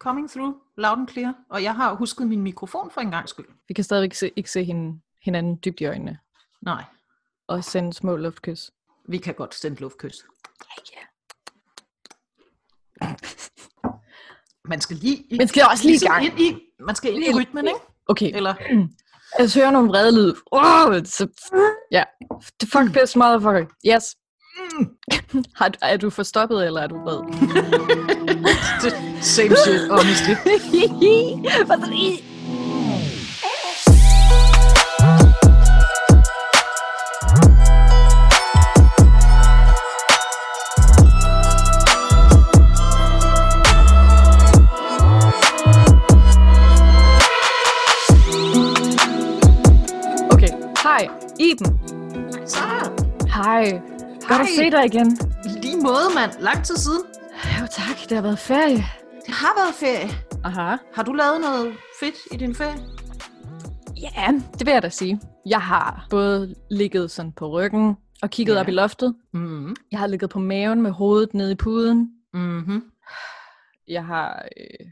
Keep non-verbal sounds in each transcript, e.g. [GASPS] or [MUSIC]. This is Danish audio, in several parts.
coming through loud and clear. Og jeg har husket min mikrofon for en gang skyld. Vi kan stadigvæk se, ikke se hende, hinanden dybt i øjnene. Nej, Og sende små luftkys. vi kan godt sende luftkys. Ja. Man skal lige... Man skal også lige i ligesom gang. Ind i, man skal ind i rytmen, ikke? Okay, Eller, [CLEARS THROAT] jeg hører nogle vrede lyd. Oh, så, ja. Fuck piss, motherfucker. Yes. [LAUGHS] Har, du- er du forstoppet, eller er du vred? [LAUGHS] same shit, honestly. I? Okay, hej, Iben. Så, Hej. Godt at Hej. se dig igen. lige måde, mand. Lang tid siden. Tak, det har været ferie. Det har været ferie. Aha. Har du lavet noget fedt i din ferie? Ja, det vil jeg da sige. Jeg har både ligget sådan på ryggen og kigget Ja. op i loftet. Mm-hmm. Jeg har ligget på maven med hovedet nede i puden. Mm-hmm. Jeg har øh,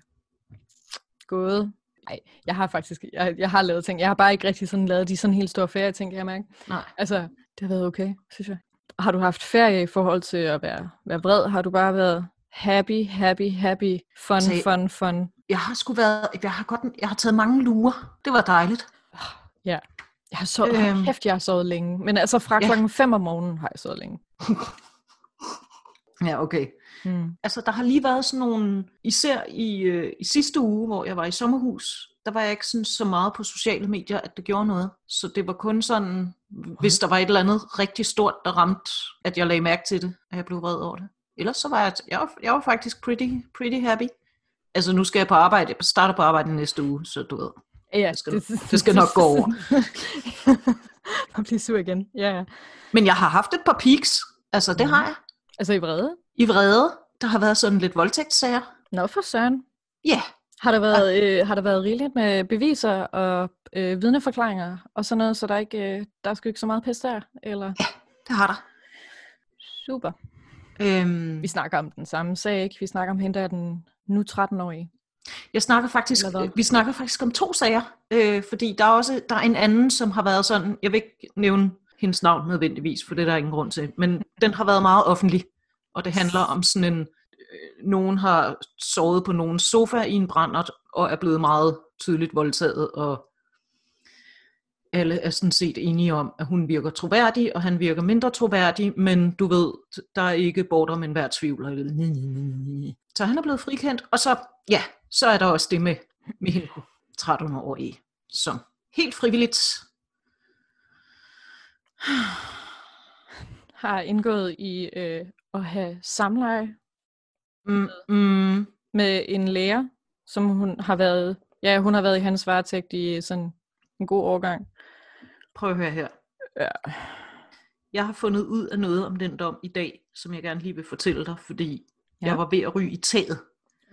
gået... Nej, jeg har faktisk jeg, jeg har lavet ting. Jeg har bare ikke rigtig sådan lavet de sådan helt store ferie ting, kan jeg mærke. Nej. Altså, det har været okay, synes jeg. Har du haft ferie i forhold til at være, være vred? Har du bare været happy, happy, happy, fun, Se- fun, fun? Jeg har sgu været... Jeg har, godt, jeg har taget mange lurer. Det var dejligt. Ja. Jeg har sovet, øhm. kæft, jeg har sovet længe. Men altså fra Ja. klokken 5 om morgenen har jeg sovet længe. [LAUGHS] Ja, okay. Mm. Altså, der har lige været sådan nogle... Især i, øh, i sidste uge, hvor jeg var i sommerhus, der var jeg ikke sådan så meget på sociale medier, at det gjorde noget. Så det var kun sådan, hvis der var et eller andet rigtig stort, der ramte, at jeg lagde mærke til det, at jeg blev vred over det. Ellers så var jeg, jeg var, jeg var faktisk pretty, pretty happy. Altså, nu skal jeg på arbejde. Jeg starter på arbejde næste uge, så du ved. Ja, Det skal- det skal nok gå over. [LAUGHS] Man bliver sur igen. Ja, ja. Men jeg har haft et par peaks. Altså, det Mhm. har jeg. Altså i vrede? I vrede. Der har været sådan lidt voldtægtssager. Nå for søren. Ja, Har der været, øh, har der været rigeligt med beviser og øh, vidneforklaringer og sådan noget, så der er ikke øh, der er sgu ikke så meget pis der? Eller? det har der. Super. Øhm, Vi snakker om den samme sag, ikke? Vi snakker om hende, der er den nu 13-årige. Jeg snakker faktisk, hvad? vi snakker faktisk om to sager, øh, fordi der er også der er en anden, som har været sådan, jeg vil ikke nævne hendes navn nødvendigvis, for det er der ingen grund til, men [LAUGHS] den har været meget offentlig, og det handler om sådan en, øh, nogen har sovet på nogens sofa i en brændert, og er blevet meget tydeligt voldtaget, og alle er sådan set enige om, at hun virker troværdig, og han virker mindre troværdig, men du ved, der er ikke border med enhver tvivl. Så han er blevet frikendt, og så, ja, så er der også det med, med hende 13 år i, som helt frivilligt [SIGHS] Har indgået i øh, at have samleje mm, mm, med en lærer, som hun har været, ja, hun har været i hans varetægt i sådan en god årgang. Prøv at høre her. Ja. Jeg har fundet ud af noget om den dom i dag, som jeg gerne lige vil fortælle dig, fordi ja. Jeg var ved at ryge i taget.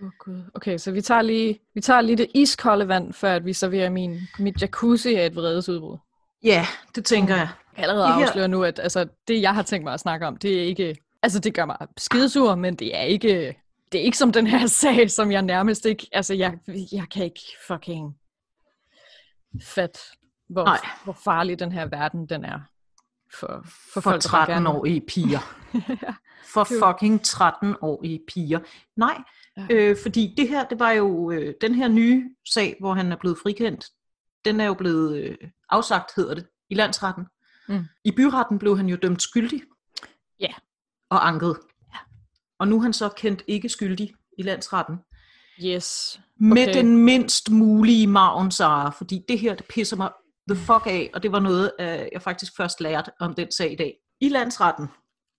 Oh, gud. Okay, så vi tager lige, vi tager lige det iskolde vand, før at vi serverer min, mit jacuzzi af et vredesudbrud. Ja, det tænker jeg. Jeg allerede Det her- afsløre nu, at altså, det, jeg har tænkt mig at snakke om, det er ikke... Altså, det gør mig skidesur, men det er ikke... Det er ikke som den her [LAUGHS] sag, som jeg nærmest ikke... Altså, jeg, jeg kan ikke fucking fat, hvor, Nej. hvor farlig den her verden, den er. For, for, For, folk, der bare gerne- 13-årige piger. [LAUGHS] ja. For fucking 13-årige piger. Nej, Ja. øh, fordi det her, det var jo øh, den her nye sag, hvor han er blevet frikendt. Den er jo blevet øh, afsagt, hedder det, i landsretten. Mm. I byretten blev han jo dømt skyldig. Ja. Og anket. Ja. Og nu er han så kendt ikke skyldig i landsretten. Yes. Med Okay. den mindst mulige maven, Sara. Fordi det her, det pisser mig the fuck af. Og det var noget, øh, jeg faktisk først lærte om den sag i dag. I landsretten,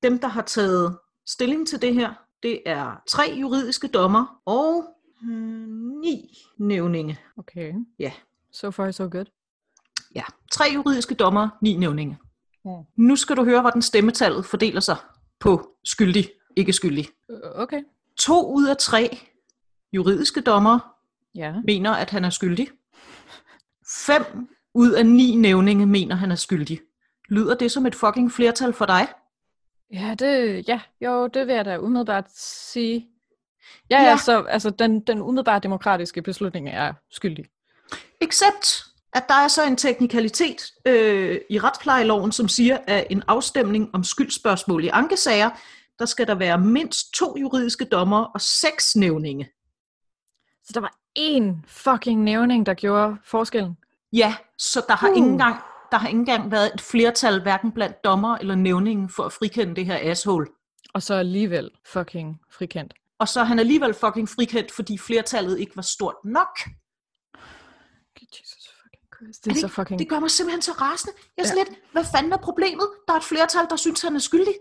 dem der har taget stilling til det her, det er tre juridiske dommer og øh, ni nævninge. Okay. Ja. So far, so good. Ja, tre juridiske dommer, ni nævninge. Mm. Nu skal du høre, hvordan stemmetallet fordeler sig på skyldig, ikke skyldig. Øh, Okay. To ud af tre juridiske dommer Ja. mener, at han er skyldig. Fem ud af ni nævninge mener, han er skyldig. Lyder det som et fucking flertal for dig? Ja, det, ja, jo, det vil jeg da umiddelbart sige. Ja, ja, Ja. ja. så altså, den, den umiddelbare demokratiske beslutning er skyldig. Except, at der er så en teknikalitet øh, i retsplejeloven, som siger, at en afstemning om skyldspørgsmål i ankesager, der skal der være mindst to juridiske dommer og seks nævninge. Så der var én fucking nævning, der gjorde forskellen. Ja, så der har, Uh. uh. engang, der har ikke engang været et flertal, hverken blandt dommer eller nævningen, for at frikende det her asshole. Og så alligevel fucking frikendt. Og så er han alligevel fucking frikendt, fordi flertallet ikke var stort nok. Jesus fucking Christ. Er Det er det, så ikke- fucking... det gør mig simpelthen så rasende. Jeg er Ja. lidt, hvad fanden er problemet? Der er et flertal, der synes, han er skyldig.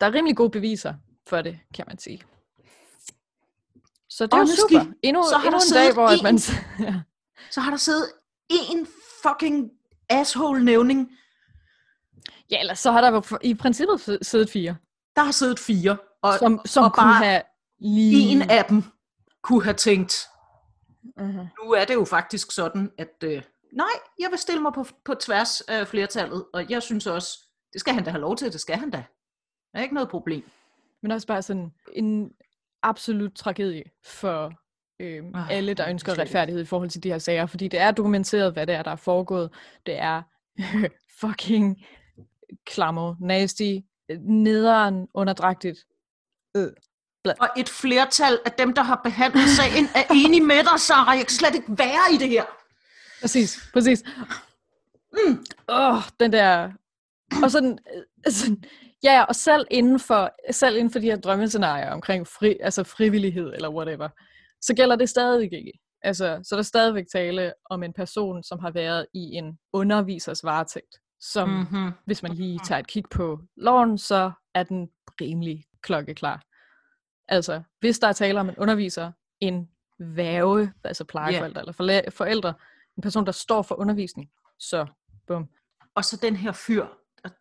Der er rimelig gode beviser for det, kan man sige. Så det er super. Endnu, så har endnu der en dag, hvor en- man... ja. [LAUGHS] Så har der siddet en fucking asshole-nævning. ja, eller så har der i princippet sid- siddet fire, Der har siddet fire, og som, som og kunne bare have lige... en af dem kunne have tænkt, Uh-huh. nu er det jo faktisk sådan, at øh, nej, jeg vil stille mig på, på tværs af flertallet, og jeg synes også, det skal han da have lov til, det skal han da. Der er ikke noget problem. Men også bare sådan en absolut tragedie for øhm, Ej, alle, der ønsker retfærdighed i forhold til de her sager. Fordi det er dokumenteret, hvad det er, der er foregået. Det er [LAUGHS] fucking klammer, nasty, nederen, underdragtigt. Øh. Og et flertal af dem, der har behandlet sagen, er enige med dig, Sarah. Jeg kan slet ikke være i det her. Præcis, præcis. Mm. Oh, den der... Og sådan, øh, sådan, ja, og selv inden for, selv inden for de her drømmescenarier omkring fri, altså frivillighed eller whatever, så gælder det stadigvæk ikke. Altså, så er der stadigvæk tale om en person, som har været i en undervisers varetægt, som, mm. Mm-hmm. hvis man lige tager et kig på loven, så er den rimelig klokkeklar. Altså, hvis der er tale om en underviser, en værge, altså plejeforældre yeah. eller forældre, en person, der står for undervisning, så bum. Og så den her fyr,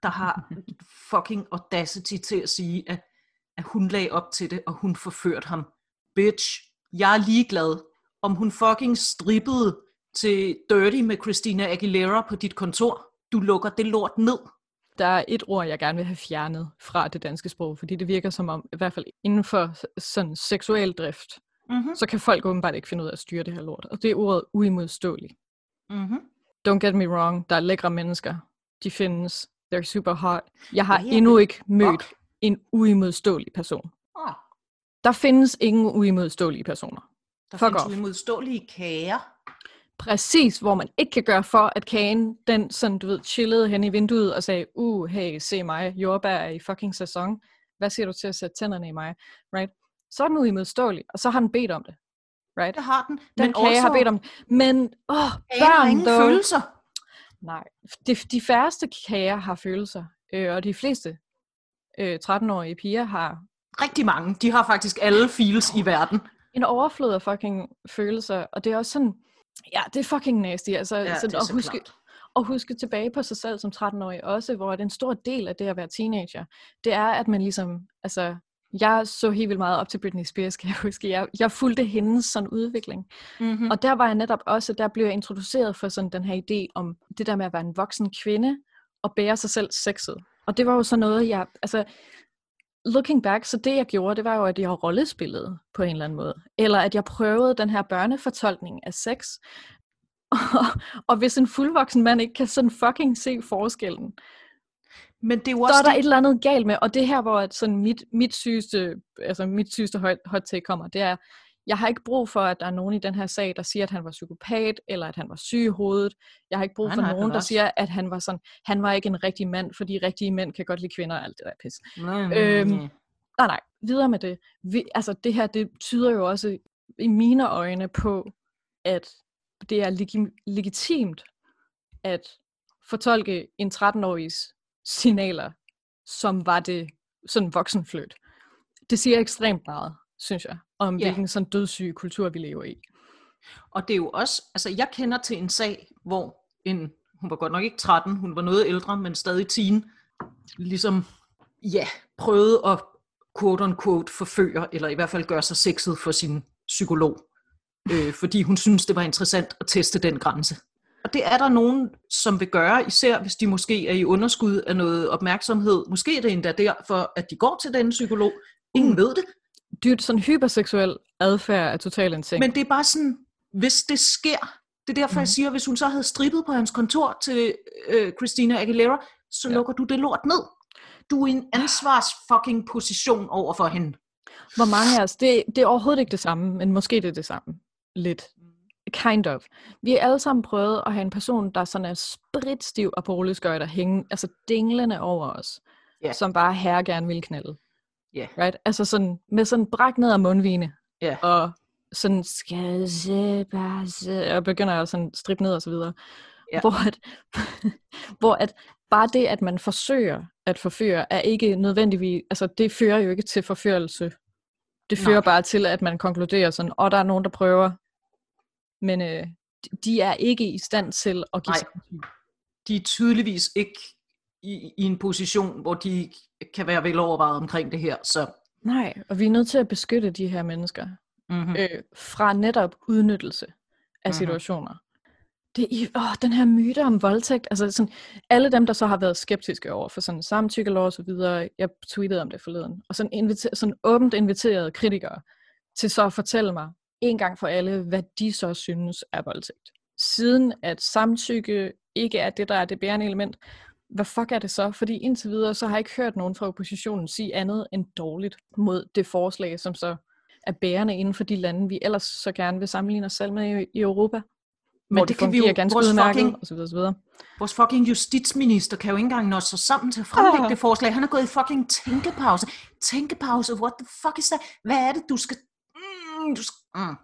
der har [LAUGHS] fucking audacity til at sige, at, at hun lagde op til det, og hun forførte ham. Bitch, jeg er ligeglad, om hun fucking strippede til Dirty med Christina Aguilera på dit kontor. Du lukker det lort ned. Der er et ord, jeg gerne vil have fjernet fra det danske sprog, fordi det virker som om, i hvert fald inden for sådan seksuel drift, Mm-hmm. så kan folk åbenbart ikke finde ud af at styre det her lort. Og det er ordet uimodståelig. Mm-hmm. Don't get me wrong, der er lækre mennesker. De findes. They're super hot. Jeg har Ja, endnu ikke mødt fuck. en uimodståelig person. Oh, Der findes ingen uimodståelige personer. der Fuck findes off. uimodståelige kager. Præcis, hvor man ikke kan gøre for, at kagen, den sådan, du ved, chillede hen i vinduet og sagde, uh, hey, se mig, jordbær er i fucking sæson. Hvad siger du til at sætte tænderne i mig? Right? Så er den uimodståelig, og så har den bedt om det. Right? Det har den. Den men kage også, har bedt om det. Men, åh, har børn ingen dog. følelser. Nej, de, de færreste kager har følelser, øh, og de fleste øh, 13-årige piger har Rigtig mange. De har faktisk alle feels i verden. en overflod af fucking følelser, og det er også sådan, ja, det er fucking nasty, altså, Ja, sådan, det er at så huske, klart. og huske tilbage på sig selv som 13-årig også, hvor det en stor del af det at være teenager, det er, at man ligesom, altså, jeg så helt vildt meget op til Britney Spears, kan jeg [LAUGHS] huske. Jeg, jeg fulgte hendes sådan udvikling. Mm-hmm. Og der var jeg netop også, der blev jeg introduceret for sådan den her idé om det der med at være en voksen kvinde og bære sig selv sexet. Og det var jo så noget, jeg, altså, looking back, så det jeg gjorde, det var jo, at jeg rollespillede på en eller anden måde. Eller at jeg prøvede den her børnefortolkning af sex. Og, [LAUGHS] og hvis en fuldvoksen mand ikke kan sådan fucking se forskellen, Men det er jo så også er der det- et eller andet galt med, og det her, hvor at sådan mit, mit sygeste, altså mit sygeste hot, hot take kommer, det er, jeg har ikke brug for, at der er nogen i den her sag, der siger, at han var psykopat, eller at han var syg i hovedet. Jeg har ikke brug Nej, for nej, nogen, der siger, at han var sådan, han var ikke en rigtig mand, fordi rigtige mænd kan godt lide kvinder og alt det der pis. Nej, nej, Øhm, nej. Nej, nej, videre med det. Vi, altså det her, det tyder jo også i mine øjne på, at det er legi- legitimt at fortolke en 13-årigs signaler, som var det sådan voksenflødt. Det siger ekstremt meget, synes jeg, om Ja. hvilken sådan dødssyg kultur vi lever i. Og det er jo også, altså jeg kender til en sag, hvor en, hun var godt nok ikke 13, hun var noget ældre, men stadig teen, ligesom, ja, prøvede at quote unquote forføre, eller i hvert fald gøre sig sexet for sin psykolog, øh, [LAUGHS] fordi hun synes det var interessant at teste den grænse. Og det er der nogen, som vil gøre, især hvis de måske er i underskud af noget opmærksomhed. Måske er det endda derfor, at de går til den psykolog. Ingen ved det. Dyrt sådan hyperseksuel adfærd er totalt en ting. Men det er bare sådan, hvis det sker, det er derfor, mm. jeg siger, hvis hun så havde strippet på hans kontor til øh, Christina Aguilera, så ja. lukker du det lort ned. Du er i en ansvars fucking position over for hende. Hvor mange af os, det, det er overhovedet ikke det samme, men måske det er det samme. Lidt. Kind of. Vi har alle sammen prøvet at have en person, der sådan er spritstiv og på rulleskøjter, hænge, altså dinglende over os, Ja. som bare herre gerne vil knalde. Ja. Right? Altså sådan, med sådan bræk ned af mundvine, Ja. og sådan, skal jeg se, bare se, og begynder at sådan strippe ned og så videre. Ja. Hvor, at, [LAUGHS] hvor at bare det, at man forsøger at forføre, er ikke nødvendigvis, altså det fører jo ikke til forførelse. Det fører Nej. bare til, at man konkluderer sådan, og der er nogen, der prøver, men øh, de- er ikke i stand til at give Nej. De er tydeligvis ikke i, i en position, hvor de kan være velovervejet omkring det her. Så Nej, og vi er nødt til at beskytte de her mennesker mm-hmm. øh, fra netop udnyttelse af Mhm. situationer. Det er i, åh, den her myte om voldtægt, altså sådan, alle dem, der så har været skeptiske over for sådan samtykkelov og så videre, jeg tweetede om det forleden, og sådan, inviter, sådan åbent inviterede kritikere til så at fortælle mig en gang for alle, hvad de så synes er voldtægt. Siden at samtykke ikke er det, der er det bærende element, hvad fuck er det så? Fordi indtil videre, så har jeg ikke hørt nogen fra oppositionen sige andet end dårligt mod det forslag, som så er bærende inden for de lande, vi ellers så gerne vil sammenligne os selv med i, Europa. Men det det, kan vi jo- ganske vores fucking- og så videre, så videre. Vores fucking justitsminister kan jo ikke engang nå sig sammen til at fremlægge Ah. det forslag. Han er gået i fucking tænkepause. Tænkepause, what the fuck is that? Hvad er det, du skal... Mm, du skal... Mm.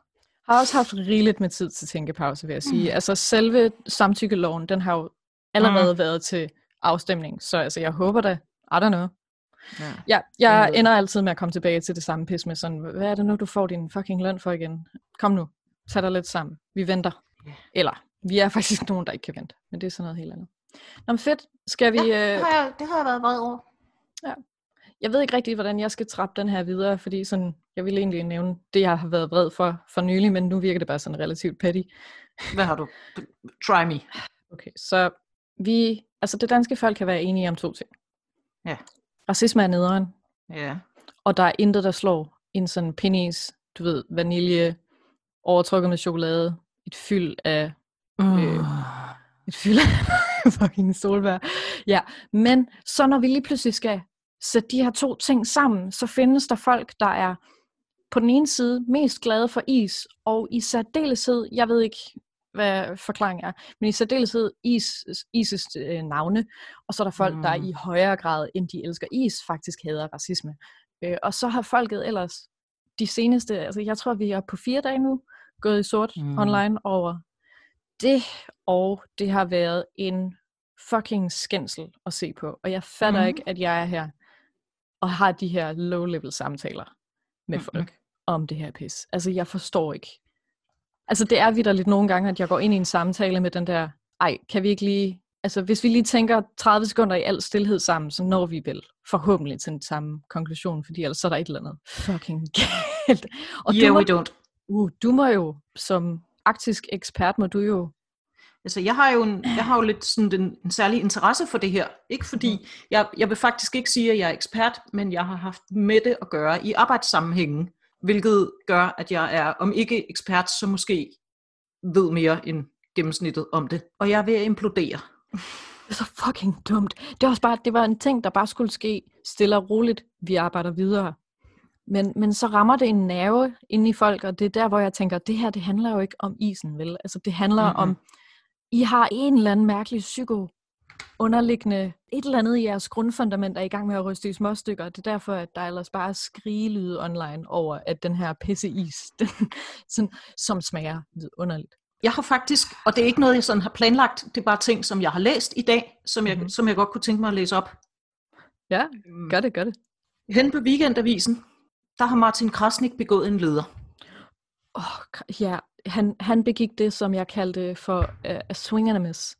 Har også haft rigeligt med tid til tænkepause, vil jeg sige. Mm. Altså selve samtykkeloven, den har jo allerede mm. været til afstemning, så altså, jeg håber da, I don't know. Ja. Ja, jeg ender altid med at komme tilbage til det samme pis med sådan, hvad er det nu, du får din fucking løn for igen? Kom nu, tag dig lidt sammen. Vi venter. Ja. Eller, vi er [LAUGHS] faktisk nogen, der ikke kan vente, men det er sådan noget helt andet. Nå, men fedt. Skal vi... Ja, øh, det, har jeg, det har jeg været vred over. jeg ved ikke rigtig, hvordan jeg skal trappe den her videre, fordi sådan, jeg vil egentlig nævne det, jeg har været vred for for nylig, men nu virker det bare sådan relativt petty. Hvad har du? Try me. Okay, så vi, altså det danske folk kan være enige om to ting. Ja. Racisme er nederen, Ja. og der er intet, der slår en sådan pennies, du ved, vanilje, overtrukket med chokolade, et fyld af, Øh. et fyld af [LAUGHS] fucking solbær. Ja, men så når vi lige pludselig skal sætte de her to ting sammen, så findes der folk, der er på den ene side mest glade for is, og i særdeleshed, jeg ved ikke, hvad forklaringen er, men i særdeleshed is, Ises øh, navne, og så er der folk, mm. der Mm. i højere grad, end de elsker is, faktisk hader racisme. Øh, og så har folket ellers de seneste, altså jeg tror, vi er på fire dage nu, gået i sort mm. Mm. online over det, og det har været en fucking skændsel at se på. Og jeg fatter mm. Ikke, at jeg er her og har de her low-level samtaler med folk om det her pis. Altså, jeg forstår ikke. Altså, det er vidderligt nogle gange, at jeg går ind i en samtale med den der, ej, kan vi ikke lige... Altså, hvis vi lige tænker 30 sekunder i al stillhed sammen, så når vi vel forhåbentlig til den samme konklusion, fordi ellers så er der et eller andet fucking [LAUGHS] galt. Og yeah, du, må, we don't. uh, du må jo, som arktisk ekspert, må du jo... Altså, jeg har jo, en, jeg har jo lidt sådan en, en særlig interesse for det her. Ikke fordi, jeg, jeg vil faktisk ikke sige, at jeg er ekspert, men jeg har haft med det at gøre i arbejdssammenhængen, hvilket gør, at jeg er, om ikke ekspert, så måske ved mere end gennemsnittet om det. Og jeg er ved at implodere. Det er så fucking dumt. Det er også bare, det var en ting, der bare skulle ske stille og roligt. Vi arbejder videre. Men, men så rammer det en nerve inde i folk, og det er der, hvor jeg tænker, det her, det handler jo ikke om isen, vel? Altså, det handler Mhm. om, I har en eller anden mærkelig psyko underliggende, et eller andet i jeres grundfundament er i gang med at ryste i småstykker. Det er derfor, at der ellers bare er skrigelyde online over, at den her pisseis, [LAUGHS] den, sådan, som smager underligt. Jeg har faktisk, og det er ikke noget, jeg sådan har planlagt, det er bare ting, som jeg har læst i dag, som jeg, mm-hmm. som jeg godt kunne tænke mig at læse op. Ja, gør det, gør det. Hen på weekendavisen, der har Martin Krasnik begået en leder. Oh, ja, han, han begik det, som jeg kaldte for uh, a swing and a miss.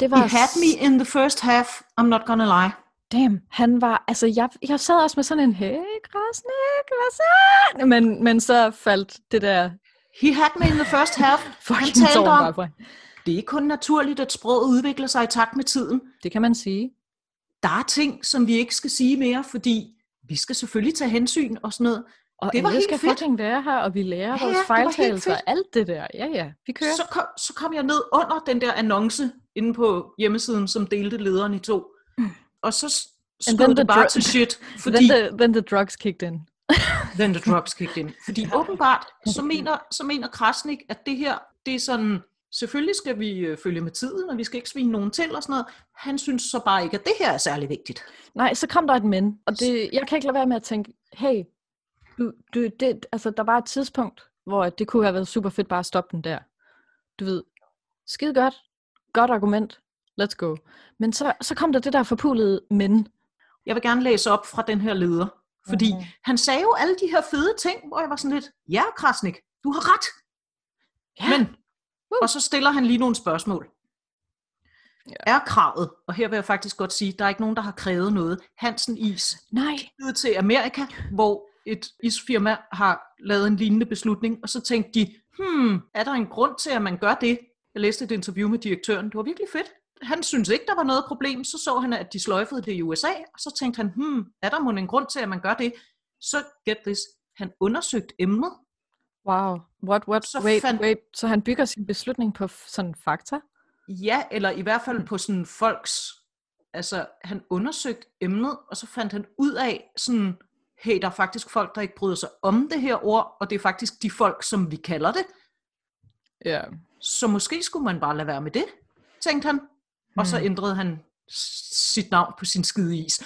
Det var He had me in the first half, I'm not gonna lie. Damn, han var, altså jeg, jeg sad også med sådan en, hey, Krasnik, hvad så? Men, men så faldt det der He had me in the first half. [LAUGHS] Han talte om, det er kun naturligt, at sproget udvikler sig i takt med tiden. Det kan man sige. Der er ting, som vi ikke skal sige mere, fordi vi skal selvfølgelig tage hensyn og sådan noget. Og Det var helt skal fedt. fucking være her, og vi lærer Ja, vores fejltagelser og alt det der. Ja, ja, vi kører. Så kom, så kom jeg ned under den der annonce inde på hjemmesiden, som delte lederen i to. Og så skød det the bare til shit, [LAUGHS] fordi Then, the, then the drugs kicked in. [LAUGHS] then the drugs kicked in. Fordi åbenbart, så mener, så mener Krasnik, at det her, det er sådan, selvfølgelig skal vi øh, følge med tiden, og vi skal ikke svine nogen til og sådan noget. Han synes så bare ikke, at det her er særlig vigtigt. Nej, så kom der et men, og det, jeg kan ikke lade være med at tænke, hey, du, du, det, altså, der var et tidspunkt, hvor det kunne have været super fedt bare at stoppe den der. Du ved, skide godt, godt argument, let's go. Men så, så kom der det der forpulede men. Jeg vil gerne læse op fra den her leder, fordi Mhm. han sagde jo alle de her fede ting, hvor jeg var sådan lidt, ja Krasnik, du har ret. Ja. Men, og så stiller han lige nogle spørgsmål. Ja. Er kravet, og her vil jeg faktisk godt sige, der er ikke nogen, der har krævet noget. Hansen Is Nej, ud til Amerika, hvor et isfirma har lavet en lignende beslutning, og så tænkte de, hmm, er der en grund til, at man gør det? Jeg læste et interview med direktøren, det var virkelig fedt. Han synes ikke, der var noget problem, så så han, at de sløjfede det i USA, og så tænkte han, hmm, er der måske en grund til, at man gør det? Så get this, han undersøgte emnet, wow, what, what, Så wait, fandt- wait, så han bygger sin beslutning på sådan fakta? Ja, eller i hvert fald på sådan folks, altså han undersøgte emnet, og så fandt han ud af sådan, hey, der er faktisk folk, der ikke bryder sig om det her ord, og det er faktisk de folk, som vi kalder det, Ja. Så måske skulle man bare lade være med det, tænkte han. Og så Hmm. ændrede han sit navn på sin skide is.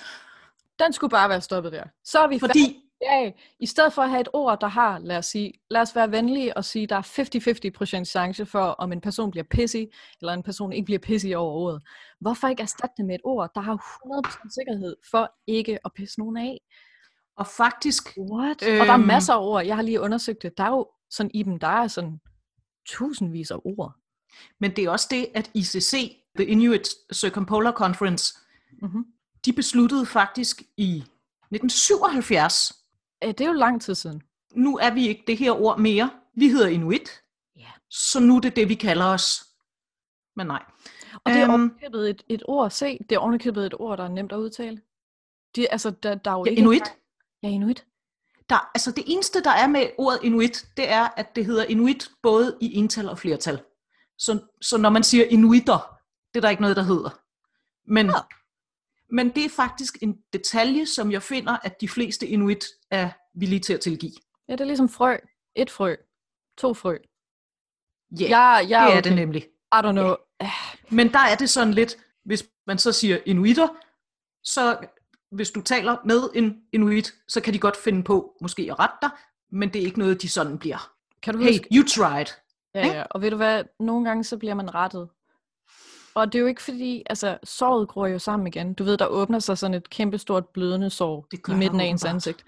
Den skulle bare være stoppet der. Så er vi Fordi, Ja, i stedet for at have et ord, der har, lad os sige, lad os være venlige og sige, der er 50-50% chance for, om en person bliver pissy, eller en person ikke bliver pissy over ordet. Hvorfor ikke erstatte det med et ord, der har 100% sikkerhed for ikke at pisse nogen af? og faktisk, What? Øhm. Og der er Øhm. masser af ord. Jeg har lige undersøgt det. Der er jo sådan i dem, der er sådan tusindvis af ord. men det er også det, at ICC, The Inuit Circumpolar Conference, Mm-hmm. de besluttede faktisk i 1977, Det er jo lang tid siden. nu er vi ikke det her ord mere. Vi hedder Inuit, Ja. så nu er det det, vi kalder os. Men nej. Og det er Øhm. ovenikøbet et, et ord, se, det er ovenikøbet et ord, der er nemt at udtale. De, altså, der, der er jo Ja, ikke Inuit. Ja, inuit. Der, altså det eneste, der er med ordet Inuit, det er, at det hedder Inuit både i ental og flertal. Så, så når man siger Inuiter, det er der ikke noget, der hedder. Men, Ja. men det er faktisk en detalje, som jeg finder, at de fleste Inuit er villige til at tilgive. Ja, det er ligesom frø. Et frø. To frø. Ja, jeg, jeg det er okay. det nemlig. I don't know. Ja. Men der er det sådan lidt, hvis man så siger inuiter, så hvis du taler med en inuit, så kan de godt finde på måske at rette dig, men det er ikke noget, de sådan bliver. Kan du Hey, huske? you tried. Ja, ja. Og ved du hvad? Nogle gange så bliver man rettet. Og det er jo ikke fordi, altså såret gror jo sammen igen. Du ved, der åbner sig sådan et kæmpestort blødende sår i midten af ens ansigt.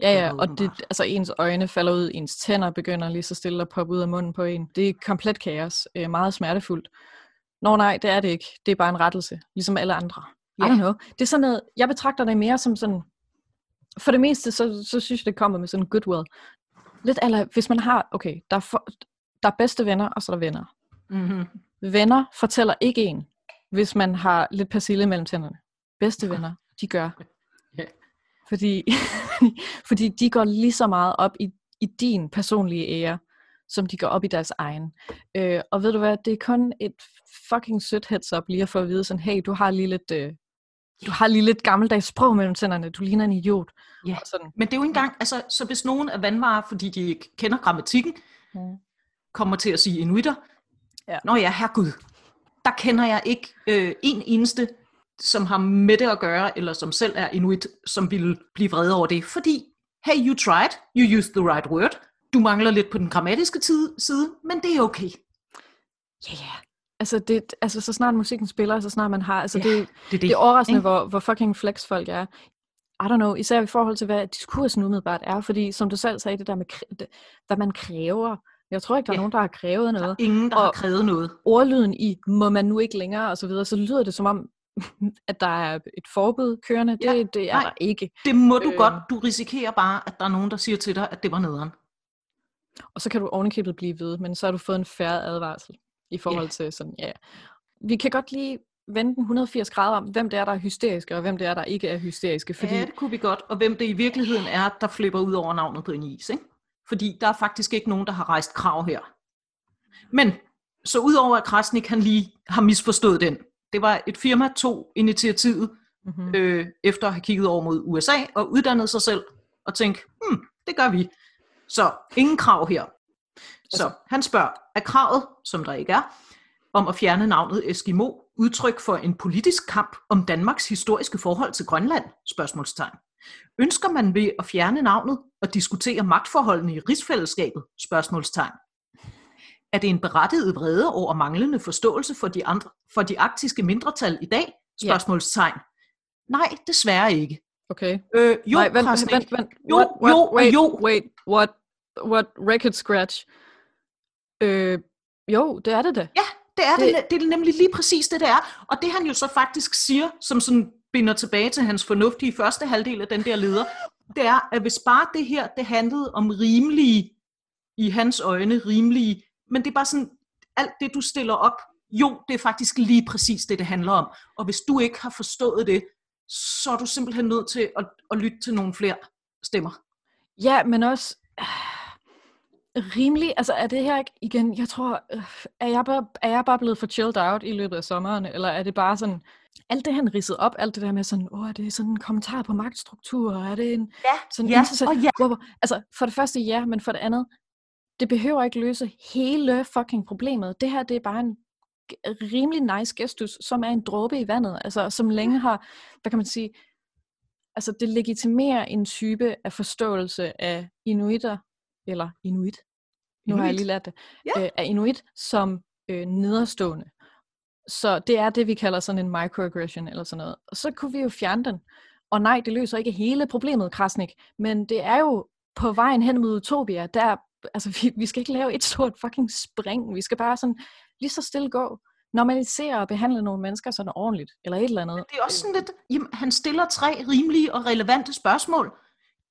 Ja, ja, og det, altså ens øjne falder ud, ens tænder begynder lige så stille at poppe ud af munden på en. Det er komplet kaos, øh, meget smertefuldt. Nå nej, det er det ikke. Det er bare en rettelse, ligesom alle andre. I Ja. don't know. Det er sådan noget, jeg betragter det mere som sådan, for det meste, så, så synes jeg, det kommer med sådan goodwill. Lidt eller hvis man har, okay, der er, for, der er bedste venner, og så er der venner. Mm-hmm. Venner fortæller ikke en, hvis man har lidt persille mellem tænderne. Bedste venner, de gør. Ja. Fordi, [LAUGHS] fordi de går lige så meget op i, i din personlige ære, som de går op i deres egen. Øh, og ved du hvad, det er kun et fucking sødt heads up lige at få at vide sådan, hey, du har lige lidt, øh, du har lige lidt gammeldags sprog mellem tænderne, du ligner en idiot. Ja. Og sådan. Men det er jo ikke engang, altså, så hvis nogen er vandvarer, fordi de ikke kender grammatikken, Mm. kommer til at sige inuiter, Ja. Nå ja, herregud, der kender jeg ikke øh, en eneste, som har med det at gøre, eller som selv er inuit, som ville blive vred over det. Fordi, hey, you tried, you used the right word, du mangler lidt på den grammatiske side, men det er okay. Ja, ja. Altså, det, altså, så snart musikken spiller, så snart man har, altså Ja, det, Det det. Det er overraskende, ikke? hvor, hvor fucking flex folk er. I don't know, især i forhold til, hvad diskursen umiddelbart er, fordi som du selv sagde, det der med, det, hvad man kræver. Jeg tror ikke, der er Ja. nogen, der har krævet Der noget. er ingen, der har Og- krævet noget. Ordlyden i, må man nu ikke længere, og så videre, så lyder det som om, [LAUGHS] at der er et forbud kørende. Det, Ja, det er nej. der ikke. Det må du Øh. godt. Du risikerer bare, at der er nogen, der siger til dig, at det var nederen. Og så kan du ovenikøbet blive ved, men så har du fået en færre advarsel i forhold til sådan, ja. Vi kan godt lige vende den 180 grader om, hvem det er, der er hysteriske, og hvem det er, der ikke er hysteriske. Fordi... Ja, det kunne vi godt. Og hvem det i virkeligheden er, der flipper ud over navnet på en is. Ikke? Fordi der er faktisk ikke nogen, der har rejst krav her. Men, så udover at Krasnik han lige har misforstået den, det var et firma, tog initiativet, mm-hmm. øh, efter at have kigget over mod USA, og uddannet sig selv, og tænkte, hmm, det gør vi. Så ingen krav her. Så altså- han spørger, er kravet, som der ikke er, om at fjerne navnet Eskimo, udtryk for en politisk kamp om Danmarks historiske forhold til Grønland? Spørgsmålstegn. Ønsker man ved at fjerne navnet og diskutere magtforholdene i rigsfællesskabet? Spørgsmålstegn. Er det en berettiget vrede over manglende forståelse for de, andre, for de arktiske mindretal i dag? Spørgsmålstegn. Nej, desværre ikke. Okay. Øh, jo, Nej, vent, Krasnik. vent, vent. Jo, What, what, jo wait, jo. Wait, what, what record scratch? Øh, jo, det er det da. Ja, det er, det, Det- det er nemlig lige præcis det, det er. Og det han jo så faktisk siger, som sådan binder tilbage til hans fornuftige første halvdel af den der leder, det er, at hvis bare det her, det handlede om rimelige, i hans øjne rimelige, men det er bare sådan, alt det du stiller op, jo, det er faktisk lige præcis det, det handler om. Og hvis du ikke har forstået det, så er du simpelthen nødt til at, at lytte til nogle flere stemmer. Ja, men også rimelig, altså er det her ikke, igen, jeg tror, øh, er, jeg bare, er jeg bare blevet for chilled out i løbet af sommeren, eller er det bare sådan, alt det han ridsede op, alt det der med sådan, åh, er det sådan en kommentar på magtstruktur, er det en Ja, sådan ja, interessant, og ja. Wow, wow. altså for det første ja, men for det andet, det behøver ikke løse hele fucking problemet. Det her, det er bare en rimelig nice gestus, som er en dråbe i vandet, altså som længe har, hvad kan man sige, altså det legitimerer en type af forståelse af inuitter, eller inuit, nu har jeg Inuit. lige lært det, Ja. øh, af inuit som øh, nederstående. Så det er det, vi kalder sådan en microaggression eller sådan noget. Og så kunne vi jo fjerne den. Og nej, det løser ikke hele problemet, Krasnik, men det er jo på vejen hen mod utopia, der, altså vi, vi skal ikke lave et stort fucking spring, vi skal bare sådan lige så stille gå, normalisere og behandle nogle mennesker sådan ordentligt, eller et eller andet. Det er også sådan lidt, jamen, han stiller tre rimelige og relevante spørgsmål, mm.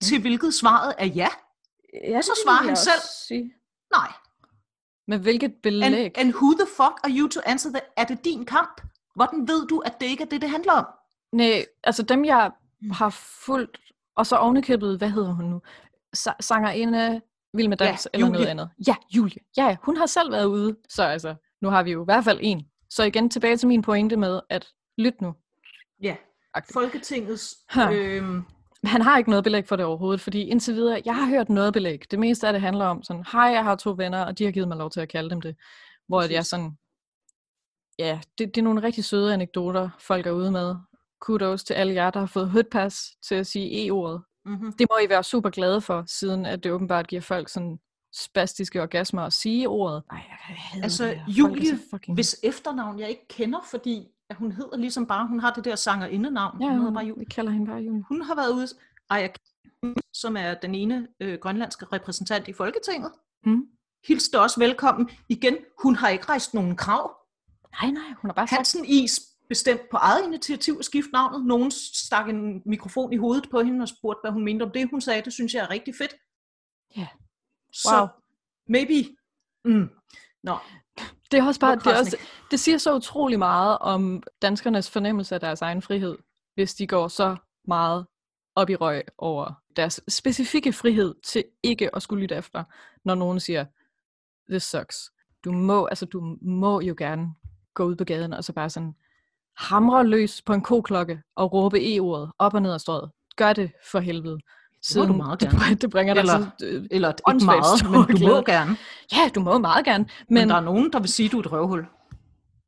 til hvilket svaret er ja. Ja, så svarer han selv. Sige. Nej. Med hvilket belæg? And, and who the fuck are you to answer that? Er det din kamp? Hvordan ved du, at det ikke er det, det handler om? Nej, altså dem jeg har fulgt, og så ovenikøbet, hvad hedder hun nu? Sa- sangerinde, Vild med dans, Ja, eller Julie. noget andet. Ja, Julie. Ja, hun har selv været ude, så altså, nu har vi jo i hvert fald en. Så igen tilbage til min pointe med, at lyt nu. Ja. Folketingets... Huh. Han har ikke noget belæg for det overhovedet, fordi indtil videre, jeg har hørt noget belæg. Det meste af det handler om sådan, hej, jeg har to venner, og de har givet mig lov til at kalde dem det. Hvor at jeg sådan, ja, det, det er nogle rigtig søde anekdoter, folk er ude med. Kudos til alle jer, der har fået hoodpass til at sige E-ordet. mm-hmm. Det må I være super glade for, siden at det åbenbart giver folk sådan spastiske orgasmer at sige ordet. Ej, jeg hader Altså, det Julie, fucking... hvis efternavn jeg ikke kender, fordi at hun hedder ligesom bare, hun har det der sangerindenavn. Ja, hun hedder hun, bare Julie. vi kalder hende bare Julie. Hun har været ude, Aya Kim, som er den ene øh, grønlandske repræsentant i Folketinget. Mm. Hilste også velkommen. Igen, hun har ikke rejst nogen krav. Nej, nej, hun har bare sagt, Hansen Is bestemt på eget initiativ at skifte navnet. Nogen stak en mikrofon i hovedet på hende og spurgte, hvad hun mente om det. Hun sagde, det synes jeg er rigtig fedt. Ja. Så Wow. maybe... Mm. Nå, det er også bare, det, er også, det siger så utrolig meget om danskernes fornemmelse af deres egen frihed, hvis de går så meget op i røg over deres specifikke frihed til ikke at skulle lytte efter, når nogen siger, this sucks. Du må, altså du må jo gerne gå ud på gaden og så bare sådan hamre løs på en koklokke og råbe e-ordet op og ned ad strøget. Gør det for helvede. Må du meget det, gerne. det bringer dig Eller- sådan, øh, eller ikke meget, men du må gerne. ja, du må meget gerne. Men, Men, der er nogen, der vil sige, at du er et røvhul.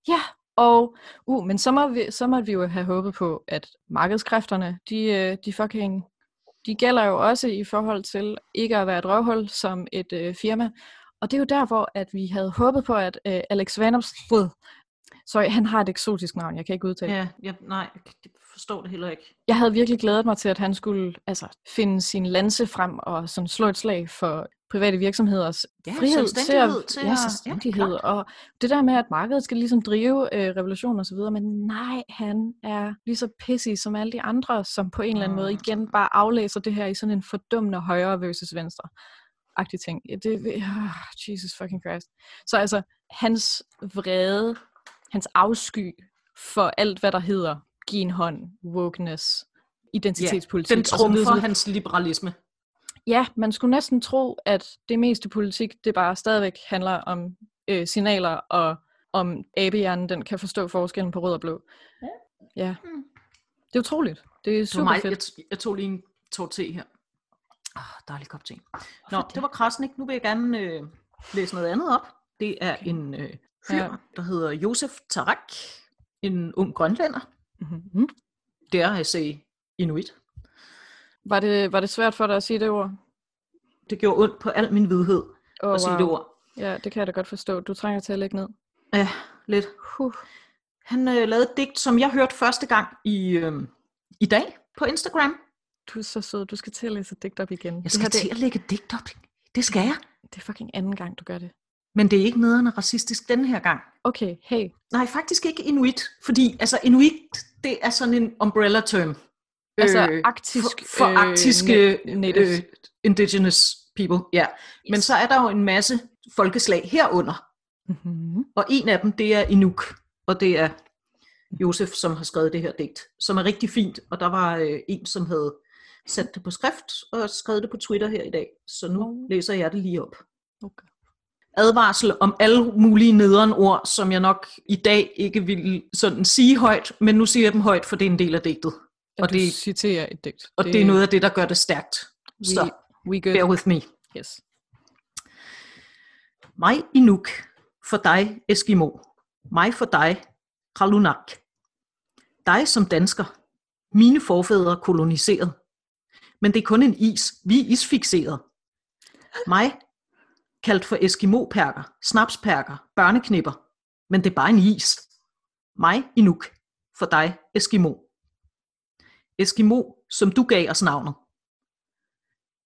Ja, og uh, men så må, vi, så må vi jo have håbet på, at markedskræfterne, de, øh, de fucking, de gælder jo også i forhold til ikke at være et røvhul som et øh, firma. Og det er jo der, hvor at vi havde håbet på, at øh, Alex Vanopslid, sorry, han har et eksotisk navn, jeg kan ikke udtale. Ja, ja, nej, forstår det heller ikke. Jeg havde virkelig glædet mig til, at han skulle altså, finde sin lanse frem og sådan slå et slag for private virksomheders Ja, frihed til til at, at- ja, ja, selvstændighed. klart. og det der med, at markedet skal ligesom drive øh, revolution og så videre, men nej, han er lige så pissy som alle de andre, som på en eller anden måde Mm. igen bare aflæser det her i sådan en fordummende højre versus venstre agtig ting. Ja, Det, oh, Jesus fucking Christ. Så altså, hans vrede, hans afsky for alt, hvad der hedder give en hånd, wokeness, identitetspolitik. Den og så videre, så trumfer hans liberalisme. Ja, man skulle næsten tro, at det meste politik, det bare stadigvæk handler om øh, signaler, og om abehjernen, den kan forstå forskellen på rød og blå. Ja. Ja. Mm. Det er utroligt. Det er Det super fedt. jeg, jeg tog lige en tår te her. Oh, dejlig kop te. Nå, Hvorfor det var Krasnik. Nu vil jeg gerne øh, læse noget andet op. Det er Okay. en øh, fyr, Ja. der hedder Josef Tarak. En ung grønlænder. Mm-hmm. Det er at sige inuit. Var, det, var det svært for dig at sige det ord? Det gjorde ondt på al min vidhed Oh, at sige det ord. Ja, det kan jeg da godt forstå. Du trænger til at lægge ned. Ja, lidt. Huh. Han øh, lavede et digt, som jeg hørte første gang i, øh, i dag på Instagram. Du er så sød. Du skal til at læse et digt op igen. Jeg det, skal her, til det, at lægge digt op. Det skal jeg. det er fucking anden gang, du gør det. Men det er ikke nederne racistisk den her gang. Okay, hey. Nej, faktisk ikke inuit, fordi altså inuit, det er sådan en umbrella term. Altså arktisk, for, for øh, arktiske na- natives. øh, indigenous people, ja. Yes. Men så er der jo en masse folkeslag herunder, Mm-hmm. og en af dem, det er Inuk, og det er Josef, som har skrevet det her digt, som er rigtig fint, og der var øh, en, som havde sat det på skrift, og skrevet det på Twitter her i dag, så nu Oh. læser jeg det lige op. Okay. Advarsel om alle mulige nederen ord, som jeg nok i dag ikke vil sådan sige højt, men nu siger jeg dem højt, for det er en del af digtet. Og Og det- citerer et digt. Og det, det er noget af det, der gør det stærkt. We, Så we good. bear with me. Yes. Mig Inuk, for dig Eskimo. Mig for dig Kralunak. Dig som dansker. Mine forfædre koloniseret. Men det er kun en is. Vi er isfixeret. Mig kaldt for Eskimo-perker, snapsperker, børneknipper. Men det er bare en is. Mig Inuk, for dig Eskimo. Eskimo, som du gav os navnet.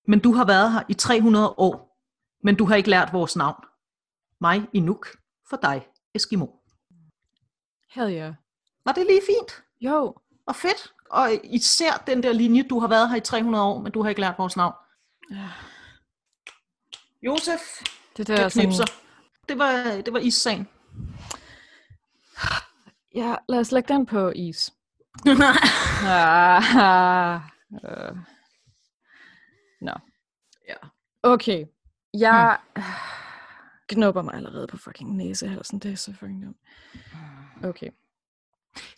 Men du har været her i 300 år, men du har ikke lært vores navn. Mig Inuk, for dig Eskimo. Hell yeah. Var det lige fint Jo, og fedt? Og især den der linje, du har været her i 300 år, men du har ikke lært vores navn. Ja. Josef, det jeg der knipser. Det var, det var issagen. Ja, lad os lægge den på is. [LAUGHS] Ah, øh. Nå. Ja. Okay. Jeg knupper mig allerede på fucking næsehalsen. Det er så fucking dumt. Okay.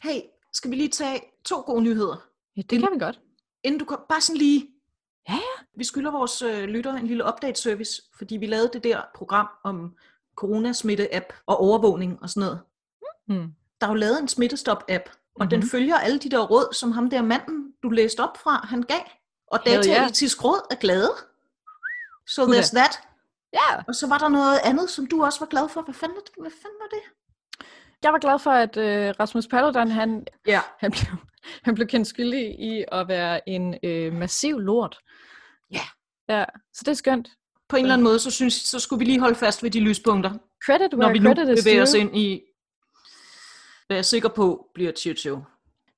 hey, skal vi lige tage to gode nyheder? Ja, det kan vi godt. Inden du kom, bare sådan lige. Ja, ja. Vi skylder vores øh, lyttere en lille update-service, fordi vi lavede det der program om coronasmitte-app og overvågning og sådan noget. Hmm. Der er jo lavet en smittestop-app, og mm-hmm. den Mhm. følger alle de der råd, som ham der manden, du læste op fra, han gav. Og Hell yeah. Dataetisk Råd er glade. So Huda. there's that. Ja, Og så var der noget andet, som du også var glad for. Hvad fanden, hvad fanden var det? jeg var glad for, at øh, Rasmus Paludan, han, Ja. han, blev, [LAUGHS] han blev kendt skyldig i at være en øh, massiv lort. Ja. Ja, så det er skønt. På en eller anden måde, så, synes, så skulle vi lige holde fast ved de lyspunkter, Credit når where vi nu credit is bevæger os ind i, hvad jeg er sikker på, bliver show.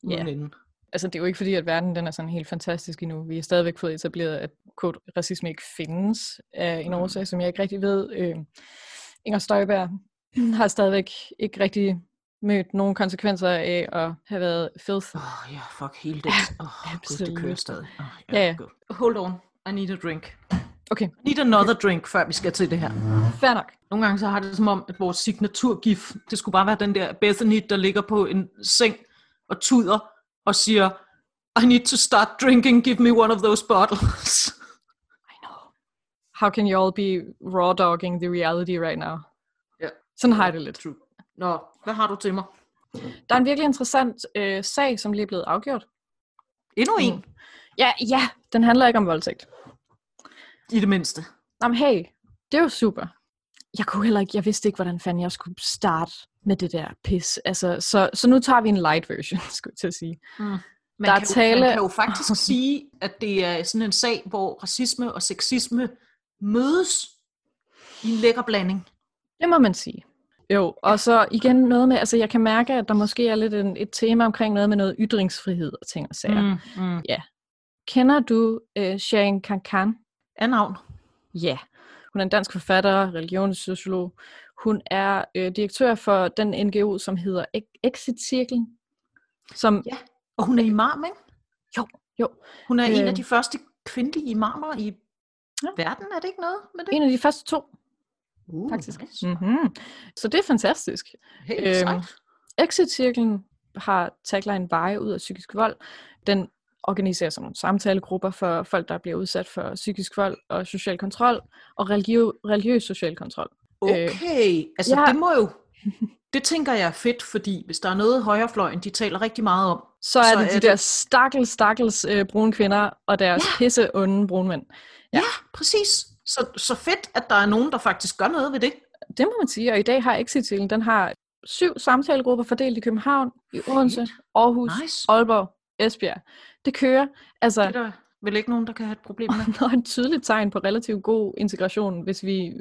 Ja. Uden ende. altså det er jo ikke fordi, at verden den er sådan helt fantastisk endnu. Vi har stadigvæk fået etableret, at quote, racisme ikke findes af en Mm. årsag, som jeg ikke rigtig ved. Øh, Inger Støjberg har stadigvæk ikke rigtig mødt nogen konsekvenser af at have været filth. Åh, oh, ja, fuck, hele det. Åh, oh, gud, det kører absolut. stadig. Oh, Ja, ja. Hold on, I need a drink. Okay, I need another drink, før vi skal til det her. fair nok. Nogle gange så har det som om, at vores signaturgif, det skulle bare være den der Bethany, der ligger på en seng og tuder og siger, I need to start drinking, give me one of those bottles. I know. How can you all be raw dogging the reality right now? Ja. Sådan har jeg det lidt. True. Nå, hvad har du til mig? Der er en virkelig interessant øh, sag, som lige er blevet afgjort. Endnu en, Mm. Ja, ja, den handler ikke om voldtægt. i det mindste. Nå, men hey, det er jo super. Jeg kunne heller ikke, jeg vidste ikke, hvordan fanden jeg skulle starte med det der pis. Altså, så, så nu tager vi en light version, [LAUGHS] skulle jeg til at sige. Man, Der er kan jo, tale- man kan jo faktisk [LAUGHS] sige, at det er sådan en sag, hvor racisme og sexisme mødes i en lækker blanding. Det må man sige. Jo, og så igen noget med, altså jeg kan mærke, at der måske er lidt en, et tema omkring noget med noget ytringsfrihed og ting og sager. Mm. mm. Kender du uh, Sharon Kankan? Af navn. Ja. Hun er en dansk forfatter, religionssociolog. Hun er øh, direktør for den NGO, som hedder Ex- Exit-cirklen. Som, Ja. Og hun er imam, ikke? Jo, jo. Hun er øh. en af Øh. de første kvindelige imamer i Ja. ja. verden, er det ikke noget med det? en af de første to, Uh, faktisk. Nice. Mm-hmm. Så det er fantastisk. Helt Øhm, sejt. Exit-cirklen har tagline Veje ud af psykisk vold. Den organiserer sådan nogle samtalegrupper for folk, der bliver udsat for psykisk vold og social kontrol, og religiø- religiøs social kontrol. Okay, altså øh, ja. det må jo... Det tænker jeg er fedt, fordi hvis der er noget højrefløjen, de taler rigtig meget om, Så er Så det er de det- der stakkels, stakkels øh, brune kvinder og deres ja. pisse onde brune mænd. Ja. Ja, præcis. Så, så fedt, at der er nogen, der faktisk gør noget ved det. Det må man sige, og i dag har exit den har syv samtalegrupper fordelt i København, i Odense, Aarhus, Nice. Aalborg, Esbjerg. Det kører. Altså, Det er der vel ikke nogen, der kan have et problem med. [LAUGHS] og et tydeligt tegn på relativt god integration, hvis vi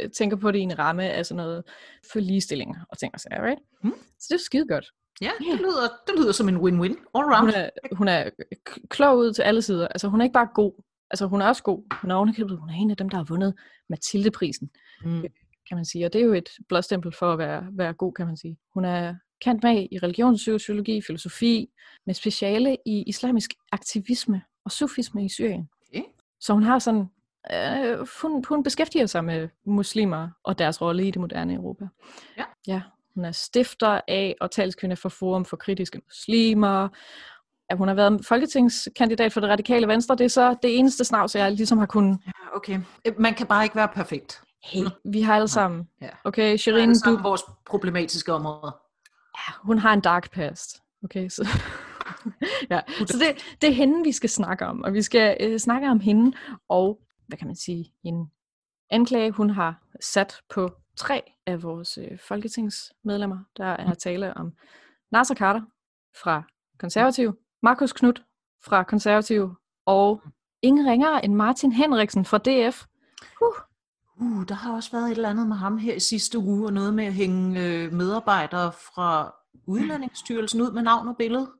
øh, tænker på det i en ramme af sådan noget for ligestilling og ting og sager, right? Mm. Så det er skide godt. Ja, det lyder, det lyder som en win-win all round. Hun er, hun er klog ud til alle sider. Altså, hun er ikke bare god. Altså, hun er også god. Hun er, ovenikøbet- hun er en af dem, der har vundet Mathilde-prisen, Mm. kan man sige. Og det er jo et blåstempel for at være, være god, kan man sige. Hun er kendt med i religionssociologi, filosofi, med speciale i islamisk aktivisme og sufisme i Syrien. Okay. Så hun har sådan, øh, hun, hun beskæftiger sig med muslimer og deres rolle i det moderne Europa. Ja. ja hun er stifter af og talskvinde for Forum for Kritiske Muslimer. Ja, hun har været folketingskandidat for det radikale venstre. Det er så det eneste snavs, jeg ligesom har kunnet... Ja, okay. Øh, Man kan bare ikke være perfekt. Hey, vi har alle sammen. Ja. Okay, Shirin, er du, vores problematiske områder. Ja, hun har en dark past. Okay, så, [LAUGHS] ja. så det, det er hende, vi skal snakke om. Og vi skal øh, snakke om hende og, hvad kan man sige, en anklage, hun har sat på tre af vores øh, folketingsmedlemmer. Der er tale om Nasser Carter fra Konservativ, Markus Knudt fra Konservativ, og ingen ringere end Martin Henriksen fra DF. Uh, Uh, der har også været et eller andet med ham her i sidste uge, og noget med at hænge øh, medarbejdere fra Udlændingsstyrelsen ud med navn og billede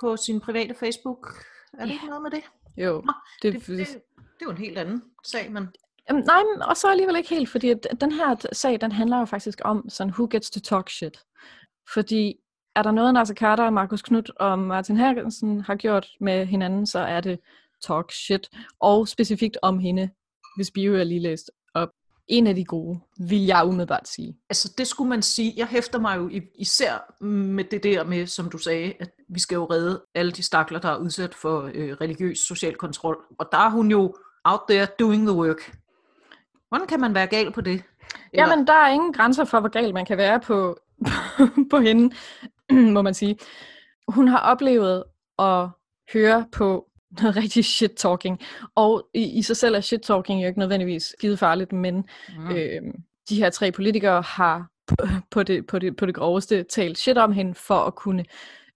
på sin private Facebook. Er det ikke noget med det? jo, Nå, det, Det, det, det er jo en helt anden sag, men Jamen, nej, men og så alligevel ikke helt, fordi den her sag, den handler jo faktisk om sådan, who gets to talk shit. Fordi er der noget, Nasser Carter, Markus Knudt og Martin Hergensen har gjort med hinanden, så er det talk shit. Og specifikt om hende, hvis bio er lige læst op. En af de gode, vil jeg umiddelbart sige. altså det skulle man sige. Jeg hæfter mig jo i- især med det der med, som du sagde, at vi skal jo redde alle de stakler, der er udsat for øh, religiøs social kontrol. Og der er hun jo out there doing the work. Hvordan kan man være gal på det? Eller- Jamen, der er ingen grænser for, hvor galt man kan være på, [LAUGHS] på hende, [CLEARS THROAT] må man sige. Hun har oplevet at høre på noget [LAUGHS] rigtig shit-talking. Og i, i sig selv er shit-talking jo ikke nødvendigvis skide farligt, men Mm. øh, de her tre politikere har p- [LAUGHS] på det, på, det, på det groveste talt shit om hende for at kunne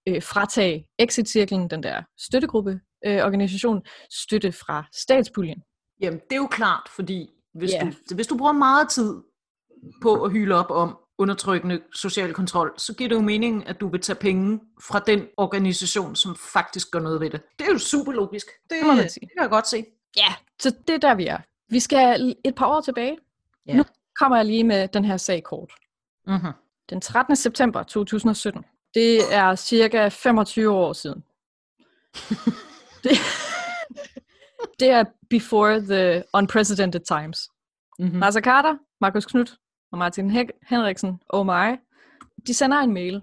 øh, fratage Exit-cirklen, den der støttegruppe, øh, organisation, støtte fra statspuljen. Jamen, det er jo klart, fordi hvis, Ja. du, hvis du bruger meget tid på at hylde op om undertrykkende social kontrol, så giver det jo mening, at du vil tage penge fra den organisation, som faktisk gør noget ved det. Det er jo super logisk. Det, Det må man sige. det kan jeg godt se. Ja, så det er der, vi er. Vi skal et par år tilbage. Ja. Nu kommer jeg lige med den her sag kort. Mm-hmm. Den 13. september 2017. Det er cirka 25 år siden. [LAUGHS] det, det er before the unprecedented times. Mm-hmm. Nasser Carter, Markus Knudt og Martin Hen- Henriksen og mig, de sender en mail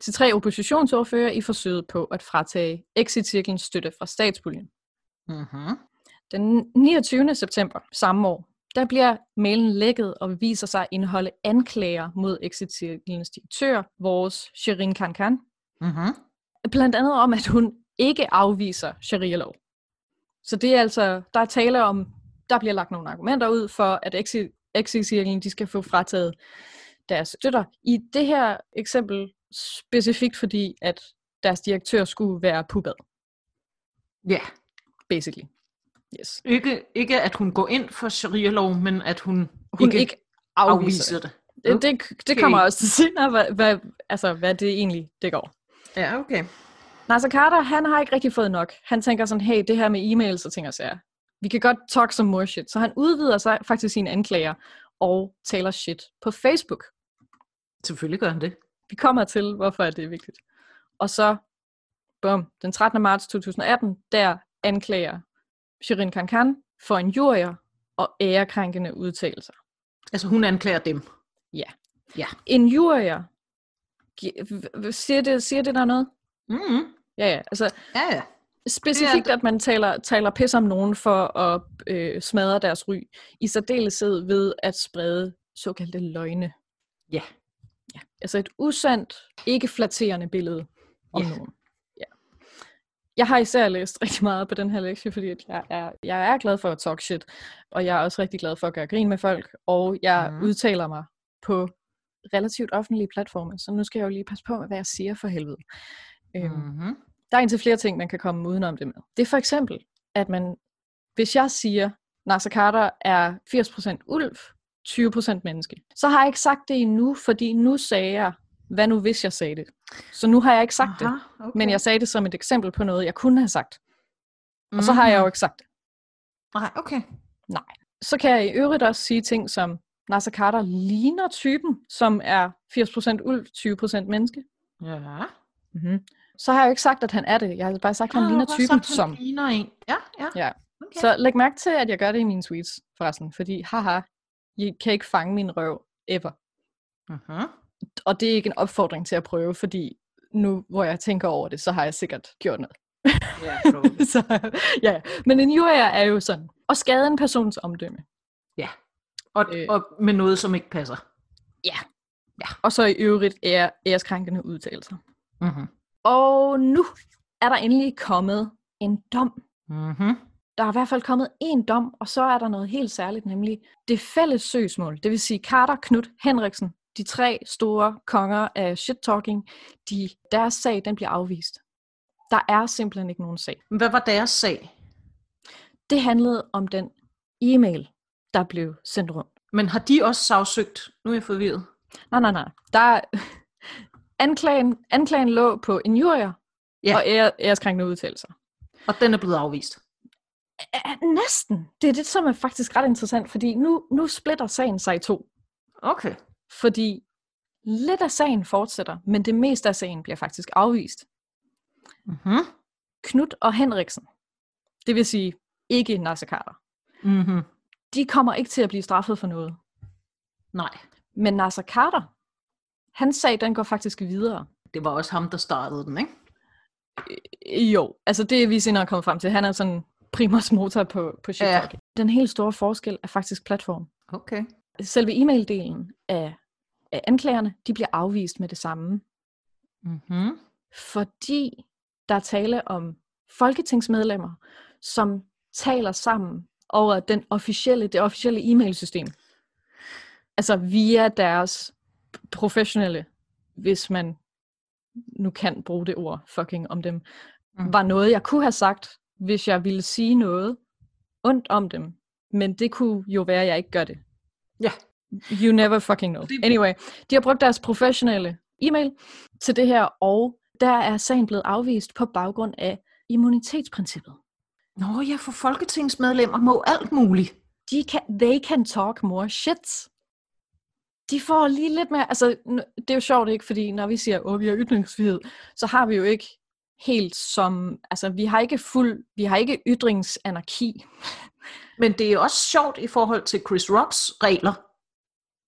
til tre oppositionsordfører i forsøget på at fratage Exit-cirklens støtte fra statspuljen. Mm-hmm. Den 29. september samme år, der bliver mailen lækket og viser sig at indeholde anklager mod Exit-cirklens direktør, vores Sherin Kankan, Mm-hmm. blandt andet om, at hun ikke afviser sharia-lov. Så det er altså, der er tale om, der bliver lagt nogle argumenter ud for, at Exit- Exit-cirklen, de skal få frataget deres støtter. I det her eksempel specifikt fordi, at deres direktør skulle være pubad, Ja, basically. Yes. ikke, ikke at hun går ind for sharia-lov, men at hun, Hun ikke, ikke afviser, afviser det. det. Det, det, det kommer også til senere, hvad, hvad, altså, hvad det egentlig det går. Ja, okay. Nasser Carter, han har ikke rigtig fået nok. Han tænker sådan, hey, det her med e-mails og ting og sager. Vi kan godt talk some more shit. Så han udvider sig faktisk sine anklager og taler shit på Facebook. Selvfølgelig gør han det. Vi kommer til, hvorfor det er vigtigt. Og så, bum, den 13. marts 2018, der anklager Shirin Kankan for en jurier og ærekrænkende udtalelser. Altså hun anklager dem. Ja. Ja. En jurier, siger det, siger det der noget? Mm-hmm. Ja, ja. Altså, Ja, ja. Specifikt, at man taler, taler pis om nogen for at øh, smadre deres ry. I særdeleshed ved at sprede såkaldte løgne. Ja. ja. Altså et usandt, ikke flatterende billede om Ja. nogen. Ja. Jeg har især læst rigtig meget på den her lektie, fordi jeg, er, jeg er glad for at talk shit, og jeg er også rigtig glad for at gøre grin med folk, og jeg Mhm. mm. udtaler mig på relativt offentlige platforme, så nu skal jeg jo lige passe på med, hvad jeg siger for helvede. Øhm, Mm-hmm. Der er indtil flere ting, man kan komme udenom det med. Det er for eksempel, at man, hvis jeg siger, Nasser Carter er 80% ulv, 20% menneske, så har jeg ikke sagt det endnu, fordi nu sagde jeg, hvad nu hvis jeg sagde det. Så nu har jeg ikke sagt det, okay. men jeg sagde det som et eksempel på noget, jeg kunne have sagt. Og så har jeg jo ikke sagt det. Nej, okay. Så kan jeg i øvrigt også sige ting som, Nasser Carter ligner typen, som er 80% ulv, 20% menneske. Ja. Mm-hmm. Så har jeg jo ikke sagt, at han er det. Jeg har bare sagt, at han Ah, ligner typen sagt, som. ligner en. Ja, ja. Ja. Okay. Så læg mærke til, at jeg gør det i mine tweets, forresten. Fordi, haha, I kan ikke fange min røv, ever. Mm-hmm. Og det er ikke en opfordring til at prøve, fordi nu, hvor jeg tænker over det, så har jeg sikkert gjort noget. Ja, [LAUGHS] så, ja. Men en jurier er jo sådan, at skade en persons omdømme. og, Øh. og med noget, som ikke passer. Og så i øvrigt er æreskrænkende udtalelser. Mm-hmm. Og nu er der endelig kommet en dom. Mm-hmm. Der er i hvert fald kommet en dom, og så er der noget helt særligt, nemlig det fælles søgsmål. Det vil sige Carter, Knud, Henriksen, de tre store konger af shit-talking, de, deres sag den bliver afvist. Der er simpelthen ikke nogen sag. Hvad var deres sag? Det handlede om den e-mail, der blev sendt rundt. Men har de også sagsøgt? Nu er jeg forvirret. Nej, nej, nej. Der er, anklagen, anklagen lå på injurier Ja. og ære, æreskrænkende udtalelser. Og den er blevet afvist. Næsten. Det er det, som er faktisk ret interessant, fordi nu, nu splitter sagen sig i to. Okay. Fordi lidt af sagen fortsætter, men det meste af sagen bliver faktisk afvist. Mm-hmm. Knud og Henriksen, det vil sige ikke Nasser Carter, Mm-hmm. de kommer ikke til at blive straffet for noget. Nej, Men Nasser Carter, hans sag, den går faktisk videre. det var også ham, der startede den, ikke? Øh, Jo, altså det er vi senere kommet frem til. Han er sådan primus motor på, på shit Ja. Den helt store forskel er faktisk platform. Okay. Selve e-mail-delen af, af anklagerne, de bliver afvist med det samme. Mm-hmm. fordi der er tale om folketingsmedlemmer, som taler sammen over den officielle, det officielle e-mailsystem. Altså via deres professionelle, hvis man nu kan bruge det ord fucking om dem, Mm. var noget, jeg kunne have sagt, hvis jeg ville sige noget ondt om dem. Men det kunne jo være, at jeg ikke gør det. Ja. You never fucking know. Anyway, de har brugt deres professionelle e-mail til det her, og der er sagen blevet afvist på baggrund af immunitetsprincippet. Nå ja, for folketingsmedlemmer må alt muligt. De kan, they can talk more shit. De får lige lidt mere, altså det er jo sjovt ikke, fordi når vi siger, at vi har ytringsfrihed, så har vi jo ikke helt som, altså vi har ikke fuld, vi har ikke ytringsanarki. [LAUGHS] Men det er også sjovt i forhold til Chris Rocks regler.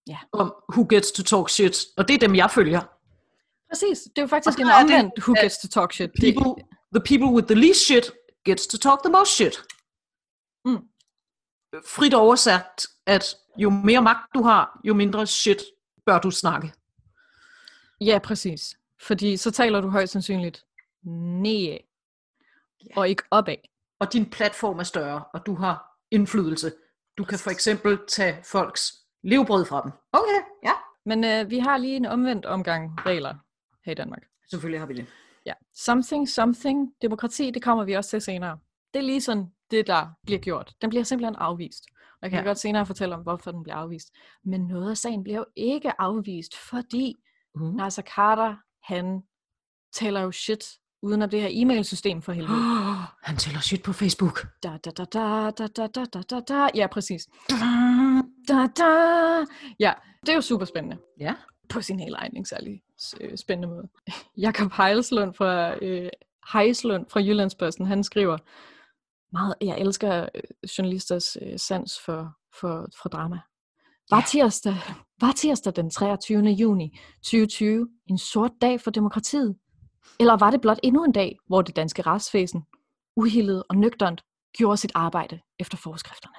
Ja. Om who gets to talk shit. Og det er dem, jeg følger. Præcis, det er jo faktisk en omvendt who gets to talk shit. People, the people with the least shit gets to talk the most shit. Mm. Frit oversat, at jo mere magt du har, jo mindre shit bør du snakke. ja, præcis. Fordi så taler du højst sandsynligt ned og ikke opad. Og din platform er større, og du har indflydelse. Du kan for eksempel tage folks levebrød fra dem. Okay, ja. Men øh, vi har lige en omvendt omgang regler her i Danmark. Selvfølgelig har vi det. Ja. Something, something, demokrati, det kommer vi også til senere. Det er lige sådan det, der bliver gjort. Den bliver simpelthen afvist. Og jeg kan Ja. godt senere fortælle om, hvorfor den bliver afvist. Men noget af sagen bliver jo ikke afvist, fordi Uh. Nasser Carter, han taler jo shit uden om det her e-mailsystem for helvede. [GASPS] Han tæller shit på Facebook. Da, da, da, da, da, da, da, da, da, da. Ja, præcis. da, da. Ja, det er jo super spændende. Ja. På sin helt egen, særlig øh, spændende måde. Jakob Heilslund fra, øh, Heislund fra Jyllandsposten, han skriver, meget, jeg elsker øh, journalisters øh, sans for, for, for drama. Var tirsdag, var tirsdag den 23. juni 2020 en sort dag for demokratiet? Eller var det blot endnu en dag, hvor det danske retsvæsen, uhildet og nøgternt, gjorde sit arbejde efter forskrifterne?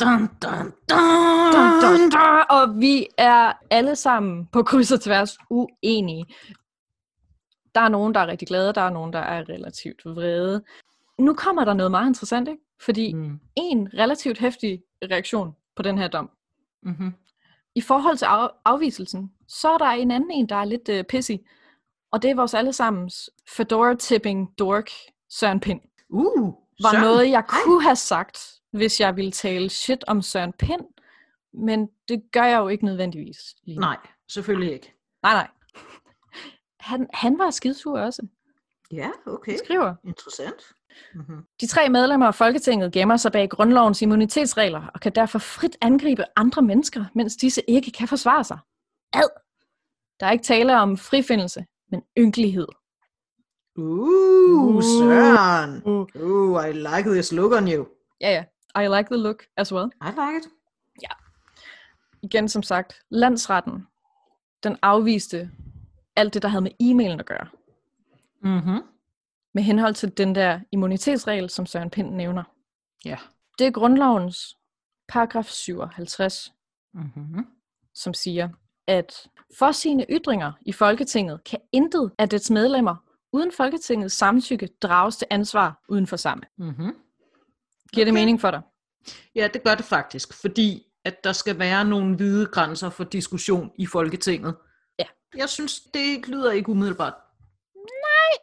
Dun, dun, Dun, dun, dun. dun. Og vi er alle sammen på kryds og tværs uenige. Der er nogen, der er rigtig glade, der er nogen, der er relativt vrede. Nu kommer der noget meget interessant, ikke? Fordi Mm. en relativt hæftig reaktion på den her dom. Mm-hmm. I forhold til af- afviselsen, så er der en anden en, der er lidt uh, pissy. Og det er vores allesammens fedora-tipping dork, Søren Pind. Uh, Var Søren. noget, jeg kunne have sagt, hvis jeg ville tale shit om Søren Pind. Men det gør jeg jo ikke nødvendigvis. Lige. Nej, selvfølgelig ikke. Nej, nej. Han, han var skidsur også. Ja, okay. Han skriver, Interessant. Mm-hmm. de tre medlemmer af Folketinget gemmer sig bag grundlovens immunitetsregler og kan derfor frit angribe andre mennesker, mens disse ikke kan forsvare sig. Ad! Der er ikke tale om frifindelse, men ynkelighed. Uh, Uh. Søren. Uh. Uh, I like this look on you. Ja, ja. I like the look as well. I like it. Igen som sagt, landsretten, den afviste alt det, der havde med e-mailen at gøre. Mm-hmm. Med henhold til den der immunitetsregel, som Søren Pind nævner. Ja. Det er grundlovens paragraf 57, Mm-hmm. som siger, at for sine ytringer i Folketinget kan intet af dets medlemmer uden Folketingets samtykke drages til ansvar uden for samme. Mm-hmm. Giver det mening for dig? Ja, det gør det faktisk, fordi at der skal være nogle hvide grænser for diskussion i Folketinget. Ja. Jeg synes, det lyder ikke umiddelbart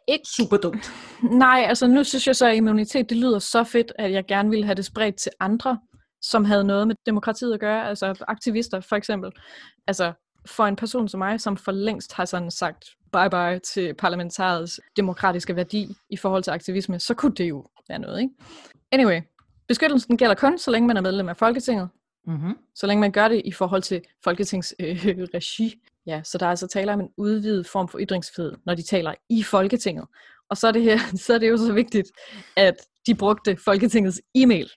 Ikke. super dumt. Nej, altså nu synes jeg så, at immunitet, det lyder så fedt, at jeg gerne ville have det spredt til andre, som havde noget med demokratiet at gøre, altså aktivister for eksempel. Altså for en person som mig, som for længst har sådan sagt bye-bye til parlamentariets demokratiske værdi i forhold til aktivisme, så kunne det jo være noget, ikke? Anyway, beskyttelsen gælder kun, så længe man er medlem af Folketinget, Mm-hmm. så længe man gør det i forhold til Folketings øh, regi. Ja, så der er altså tale om en udvidet form for ytringsfrihed, når de taler i Folketinget. Og så er det, her, [LAUGHS] så er det jo så vigtigt, at de brugte Folketingets e-mail.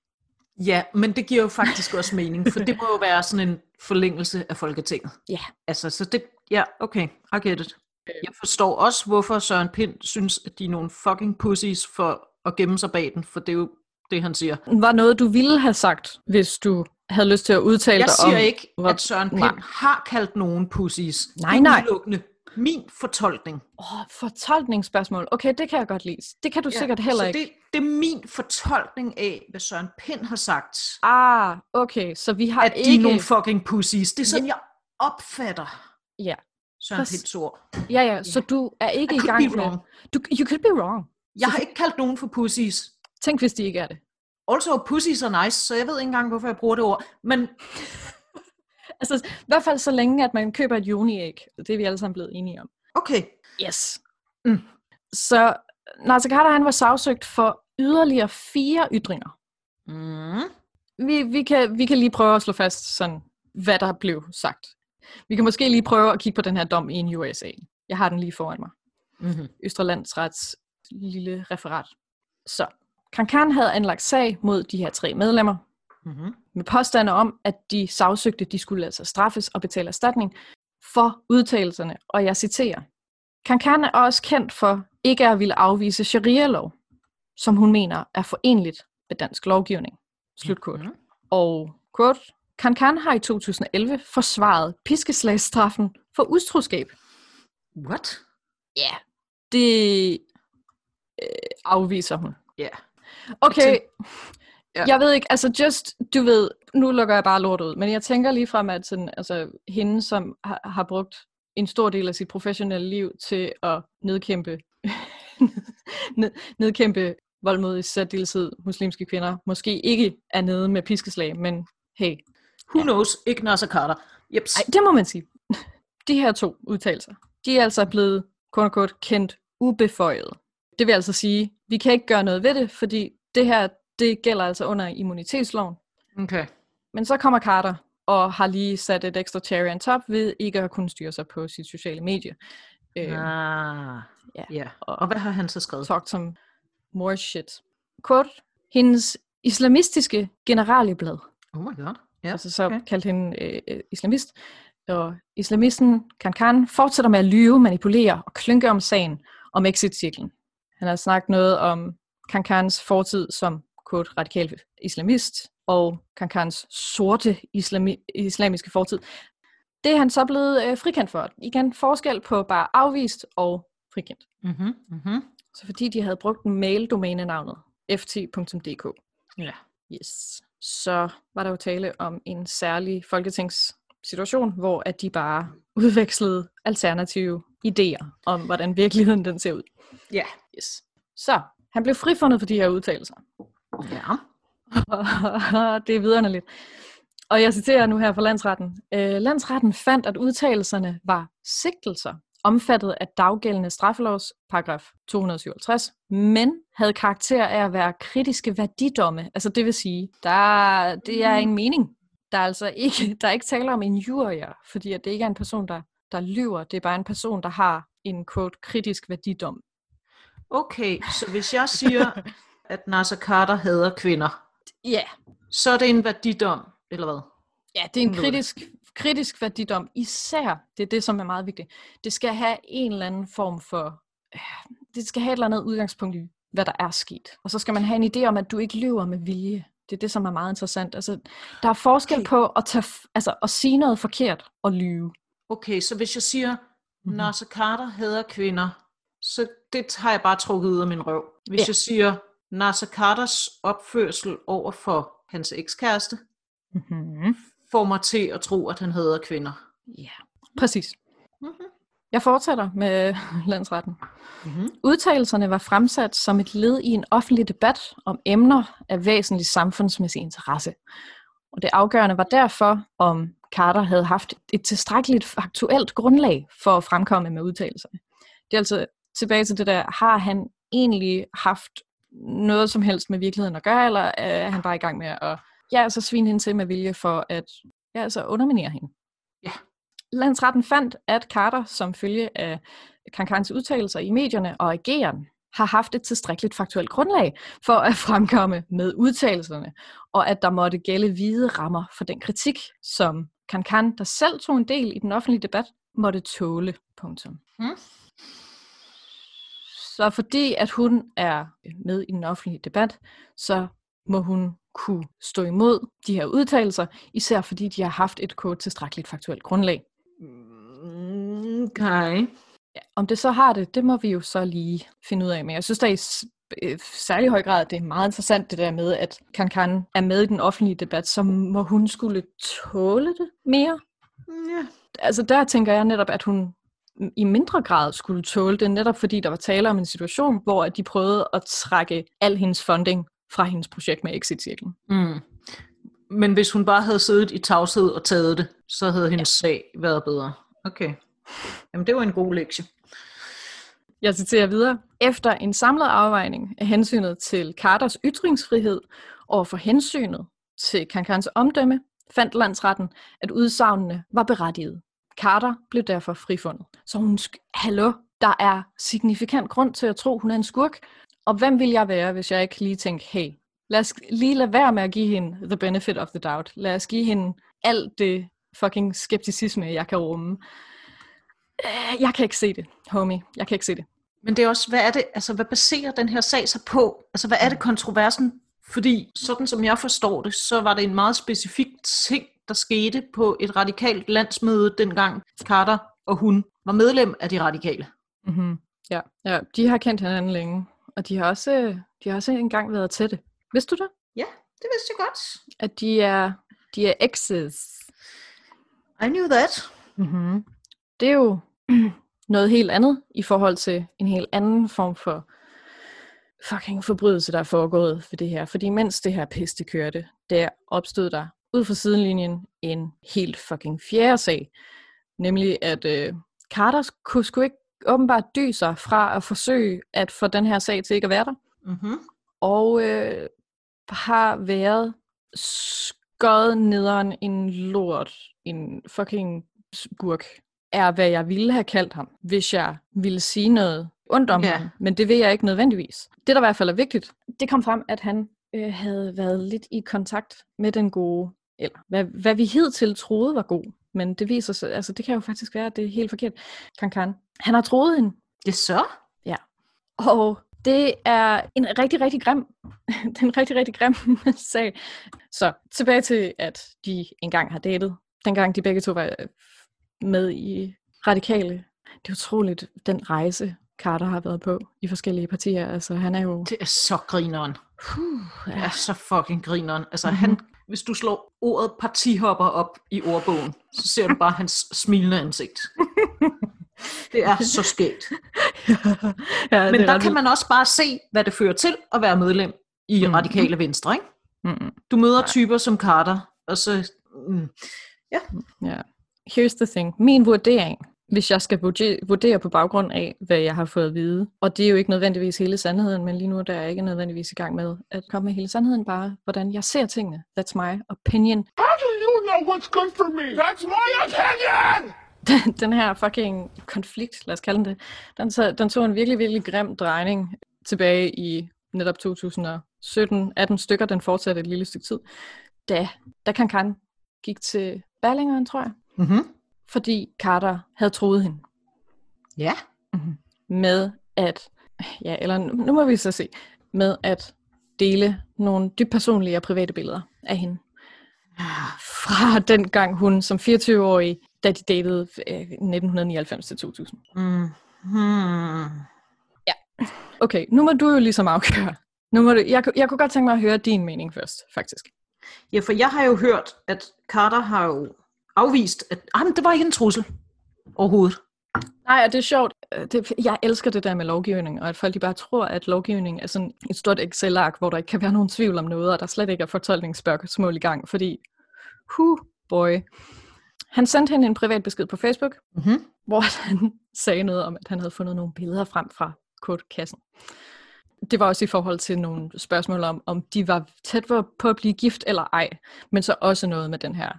Ja, men det giver jo faktisk også mening, for det må jo være sådan en forlængelse af Folketinget. Ja. Altså, så det, ja, okay, I get it. Jeg forstår også, hvorfor Søren Pind synes, at de er nogle fucking pussies for at gemme sig bag den, for det er jo det, han siger. Var noget, du ville have sagt, hvis du havde lyst til at udtale Jeg dig siger om... ikke, hvor- at Søren Pind Nej. har kaldt nogen pussies. Nej, nej. udelukkende min fortolkning. Åh, fortolkningsspørgsmål. Okay, det kan jeg godt lide. Det kan du ja, sikkert heller så ikke. Det, det er min fortolkning af, hvad Søren Pind har sagt. Ah, okay, så vi har At de ikke... er nogle fucking pussies. Det er sådan, jeg opfatter Ja. Søren Præcis. Pinds ord. Ja, ja, så du er ikke I i gang med... wrong. Du, you could be wrong. Jeg har ikke kaldt nogen for pussies. Tænk, hvis de ikke er det. Also, pussies er nice, så jeg ved ikke engang, hvorfor jeg bruger det ord. Men [LAUGHS] Altså, i hvert fald så længe, at man køber et juni-æg. Det er vi alle sammen blevet enige om. okay, Yes. Mm. Så Nasser Carter, han var sagsøgt for yderligere fire ytringer. mm. Vi, vi, kan, vi kan lige prøve at slå fast, sådan, hvad der blev sagt. Vi kan måske lige prøve at kigge på den her dom i en USA. Jeg har den lige foran mig. Mm-hmm. Østerlandsrets lille referat. Så, Kankan havde anlagt sag mod de her tre medlemmer, Mm-hmm. med påstande om, at de sagsøgte, de skulle altså straffes og betale erstatning for udtalelserne, og jeg citerer. Kankan er også kendt for ikke at ville afvise sharia-lov, som hun mener er forenligt med dansk lovgivning. Slutkort. Mhm. Og quote, Kankan har i 2011 forsvaret piskeslagsstraffen for utroskab. What? Ja, yeah. det øh, afviser hun. Ja. Okay, Ja. jeg ved ikke, altså just, du ved, nu lukker jeg bare lort ud, men jeg tænker lige frem, at sådan, altså, hende, som har, har brugt en stor del af sit professionelle liv til at nedkæmpe, [LAUGHS] ned, nedkæmpe vold mod i særdeleshed muslimske kvinder, måske ikke er nede med piskeslag, men hey, Who knows? Ikke Nasser Carter. Jeps. ej, det må man sige. [LAUGHS] De her to udtalelser, de er altså blevet, kort og kort, kendt ubeføjet. Det vil altså sige, vi kan ikke gøre noget ved det, fordi det her, det gælder altså under immunitetsloven. Okay. Men så kommer Carter og har lige sat et ekstra cherry on top ved ikke at kunne styre sig på sit sociale medie. Øh, Ah, ja. ja. Og hvad har han så skrevet? talk some more shit. Quote, hendes islamistiske generalieblad, Oh my god. Ja. altså så okay. okay. kaldte hende øh, øh, islamist, og islamisten Kankan fortsætter med at lyve, manipulere og klynke om sagen om exit-cirklen. Han har snakket noget om Kankans fortid som quote, radikal islamist, og Kankans sorte islami- islamiske fortid. Det er han så blevet øh, frikendt for. Igen forskel på bare afvist og frikendt. Mhm, mhm. Så fordi de havde brugt mail-domænenavnet ft.dk. Ja. Yes. Så var der jo tale om en særlig folketingssituation, hvor at de bare udvekslede alternative idéer om, hvordan virkeligheden den ser ud. Ja. Yes. Så han blev frifundet for de her udtalelser. Ja. [LAUGHS] det er videre lidt. Og jeg citerer nu her fra landsretten. Øh, landsretten fandt, at udtalelserne var sigtelser, omfattet af daggældende straffelovs paragraf 257, men havde karakter af at være kritiske værdidomme. Altså det vil sige, der, det er en mening. Der er altså ikke, der er ikke tale om en jurier, fordi at det ikke er en person, der, der lyver. Det er bare en person, der har en quote, kritisk værdidom. Okay, så hvis jeg siger, at Nasser Carter hader kvinder, Ja, yeah. så er det en værdidom, eller hvad? Ja, det er en kritisk, kritisk værdidom. Især, det er det, som er meget vigtigt. Det skal have en eller anden form for... øh, Det skal have et eller andet udgangspunkt i, hvad der er sket. Og så skal man have en idé om, at du ikke lyver med vilje. Det er det, som er meget interessant. Altså, der er forskel Okay. på at, tage, altså, at sige noget forkert og lyve. Okay, så hvis jeg siger, Mhm. Nasser Carter hader kvinder, så det har jeg bare trukket ud af min røv. Hvis Ja. jeg siger, Nasser Carters opførsel over for hans ekskæreste, Mm-hmm. får mig til at tro, at han hader kvinder. Ja, præcis. Mhm. Jeg fortsætter med [LAUGHS] landsretten. Mm-hmm. Udtalelserne var fremsat som et led i en offentlig debat om emner af væsentlig samfundsmæssig interesse. Og det afgørende var derfor, om Carter havde haft et tilstrækkeligt faktuelt grundlag for at fremkomme med udtalelserne. Det er altså tilbage til det der, har han egentlig haft noget som helst med virkeligheden at gøre, eller er han bare i gang med at ja, altså svine hende til med vilje for at ja, altså underminere hende? Ja. Landsretten fandt, at Carter som følge af Kankans udtalelser i medierne og ageren har haft et tilstrækkeligt faktuelt grundlag for at fremkomme med udtalelserne, og at der måtte gælde hvide rammer for den kritik, som Kankan, der selv tog en del i den offentlige debat, måtte tåle. Punktum. Mm. Så fordi at hun er med i den offentlige debat, så må hun kunne stå imod de her udtalelser, især fordi de har haft et kort tilstrækkeligt faktuelt grundlag. Okay. Ja, om det så har det, det må vi jo så lige finde ud af. Men jeg synes da særlig høj grad, det er meget interessant det der med, at Kankan er med i den offentlige debat, så må hun skulle tåle det mere. Ja. Altså der tænker jeg netop, at hun i mindre grad skulle tåle det, netop fordi der var tale om en situation, hvor de prøvede at trække al hendes funding fra hendes projekt med Exit-cirklen. Mm. Men hvis hun bare havde siddet i tavshed og taget det, så havde hendes ja. sag været bedre. Okay. Jamen, det var en god lektie. Jeg citerer videre. Efter en samlet afvejning af hensynet til Carters ytringsfrihed og for hensynet til Kankans omdømme, fandt landsretten, at udsagnene var berettiget. Carter blev derfor frifundet. Så hun, sk- hallo, der er signifikant grund til at tro, hun er en skurk. Og hvem vil jeg være, hvis jeg ikke lige tænker, hey, lad os lige lade være med at give hende the benefit of the doubt. Lad os give hende alt det fucking skepticisme, jeg kan rumme. Øh, Jeg kan ikke se det, homie. Jeg kan ikke se det. Men det er også, hvad er det, altså hvad baserer den her sag sig på? Altså hvad er det kontroversen? Fordi sådan som jeg forstår det, så var det en meget specifik ting, der skete på et radikalt landsmøde, dengang Carter og hun var medlem af de radikale. Mm-hmm. Ja. ja, de har kendt hinanden længe, og de har også, de har også engang været tætte. Vidste du det? Ja, det vidste jeg godt. At de er, de er exes. I knew that. Mm-hmm. Det er jo [CLEARS THROAT] noget helt andet i forhold til en helt anden form for fucking forbrydelse, der er foregået for det her. Fordi mens det her piste kørte, der opstod der ud fra sidelinjen en helt fucking fjerde sag. Nemlig at øh, Carter kunne sgu ikke åbenbart dy sig fra at forsøge at få den her sag til ikke at være der. Mm-hmm. Og øh, har været skøjet nederen en lort, en fucking skurk, er hvad jeg ville have kaldt ham, hvis jeg ville sige noget ondt om Ja. ham. Men det vil jeg ikke nødvendigvis. Det, der i hvert fald er vigtigt, det kom frem, at han øh, havde været lidt i kontakt med den gode, eller hvad, hvad vi hidtil troede var god. Men det viser sig, altså det kan jo faktisk være, at det er helt forkert. Kan kan. Han har troet hende, Det så? og det er en rigtig, rigtig grim, [LAUGHS] det er en rigtig, rigtig grim [LAUGHS] sag. Så tilbage til, at de engang har datet. Dengang de begge to var øh, med i radikale. Det er utroligt, den rejse, Carter har været på i forskellige partier. Altså, han er jo... Det er så grineren. Puh, Det er så fucking grineren. Altså, Mhm. mm-hmm. han, hvis du slår ordet partihopper op i ordbogen, så ser du bare hans smilende ansigt. [LAUGHS] Det er så skægt. ja, Men der kan man også bare se, hvad det fører til at være medlem i Mhm. radikale venstre. Ikke? Mm-mm. Du møder typer som Carter, og så... Mm, Ja. Here's the thing. Min vurdering, hvis jeg skal vurdere, på baggrund af, hvad jeg har fået at vide, og det er jo ikke nødvendigvis hele sandheden, men lige nu der er jeg ikke nødvendigvis i gang med at komme med hele sandheden, bare hvordan jeg ser tingene. That's my opinion. How do you know what's good for me? That's my opinion! den her fucking konflikt, lad os kalde den det, den tog en virkelig, virkelig grim drejning tilbage i netop 2017. 18 stykker, den fortsatte et lille stykke tid. Da, da Kan Kan gik til Berlingeren, tror jeg, mm-hmm. fordi Carter havde troet hende Ja. med at, ja, eller nu, nu må vi så se, med at dele nogle dybt personlige og private billeder af hende. Fra den gang hun som 24-årig, da de datede øh, 1999 til 2000. Mm. Hmm. Okay, nu må du jo ligesom afgøre. Nu må du, jeg, jeg kunne godt tænke mig at høre din mening først, faktisk. Ja, for jeg har jo hørt, at Carter har jo afvist, at ah, men det var ikke en trussel overhovedet. Nej, og det er sjovt. Øh, Det, jeg elsker det der med lovgivning, og at folk de bare tror, at lovgivning er sådan et stort Excel-ark, hvor der ikke kan være nogen tvivl om noget, og der slet ikke er fortolkningsspørgsmål i gang, fordi, hu boy. Han sendte hende en privat besked på Facebook, Mm-hmm. hvor [LAUGHS] han sagde noget om, at han havde fundet nogle billeder frem fra kortkassen. Det var også i forhold til nogle spørgsmål om, om de var tæt på at blive gift eller ej, men så også noget med den her,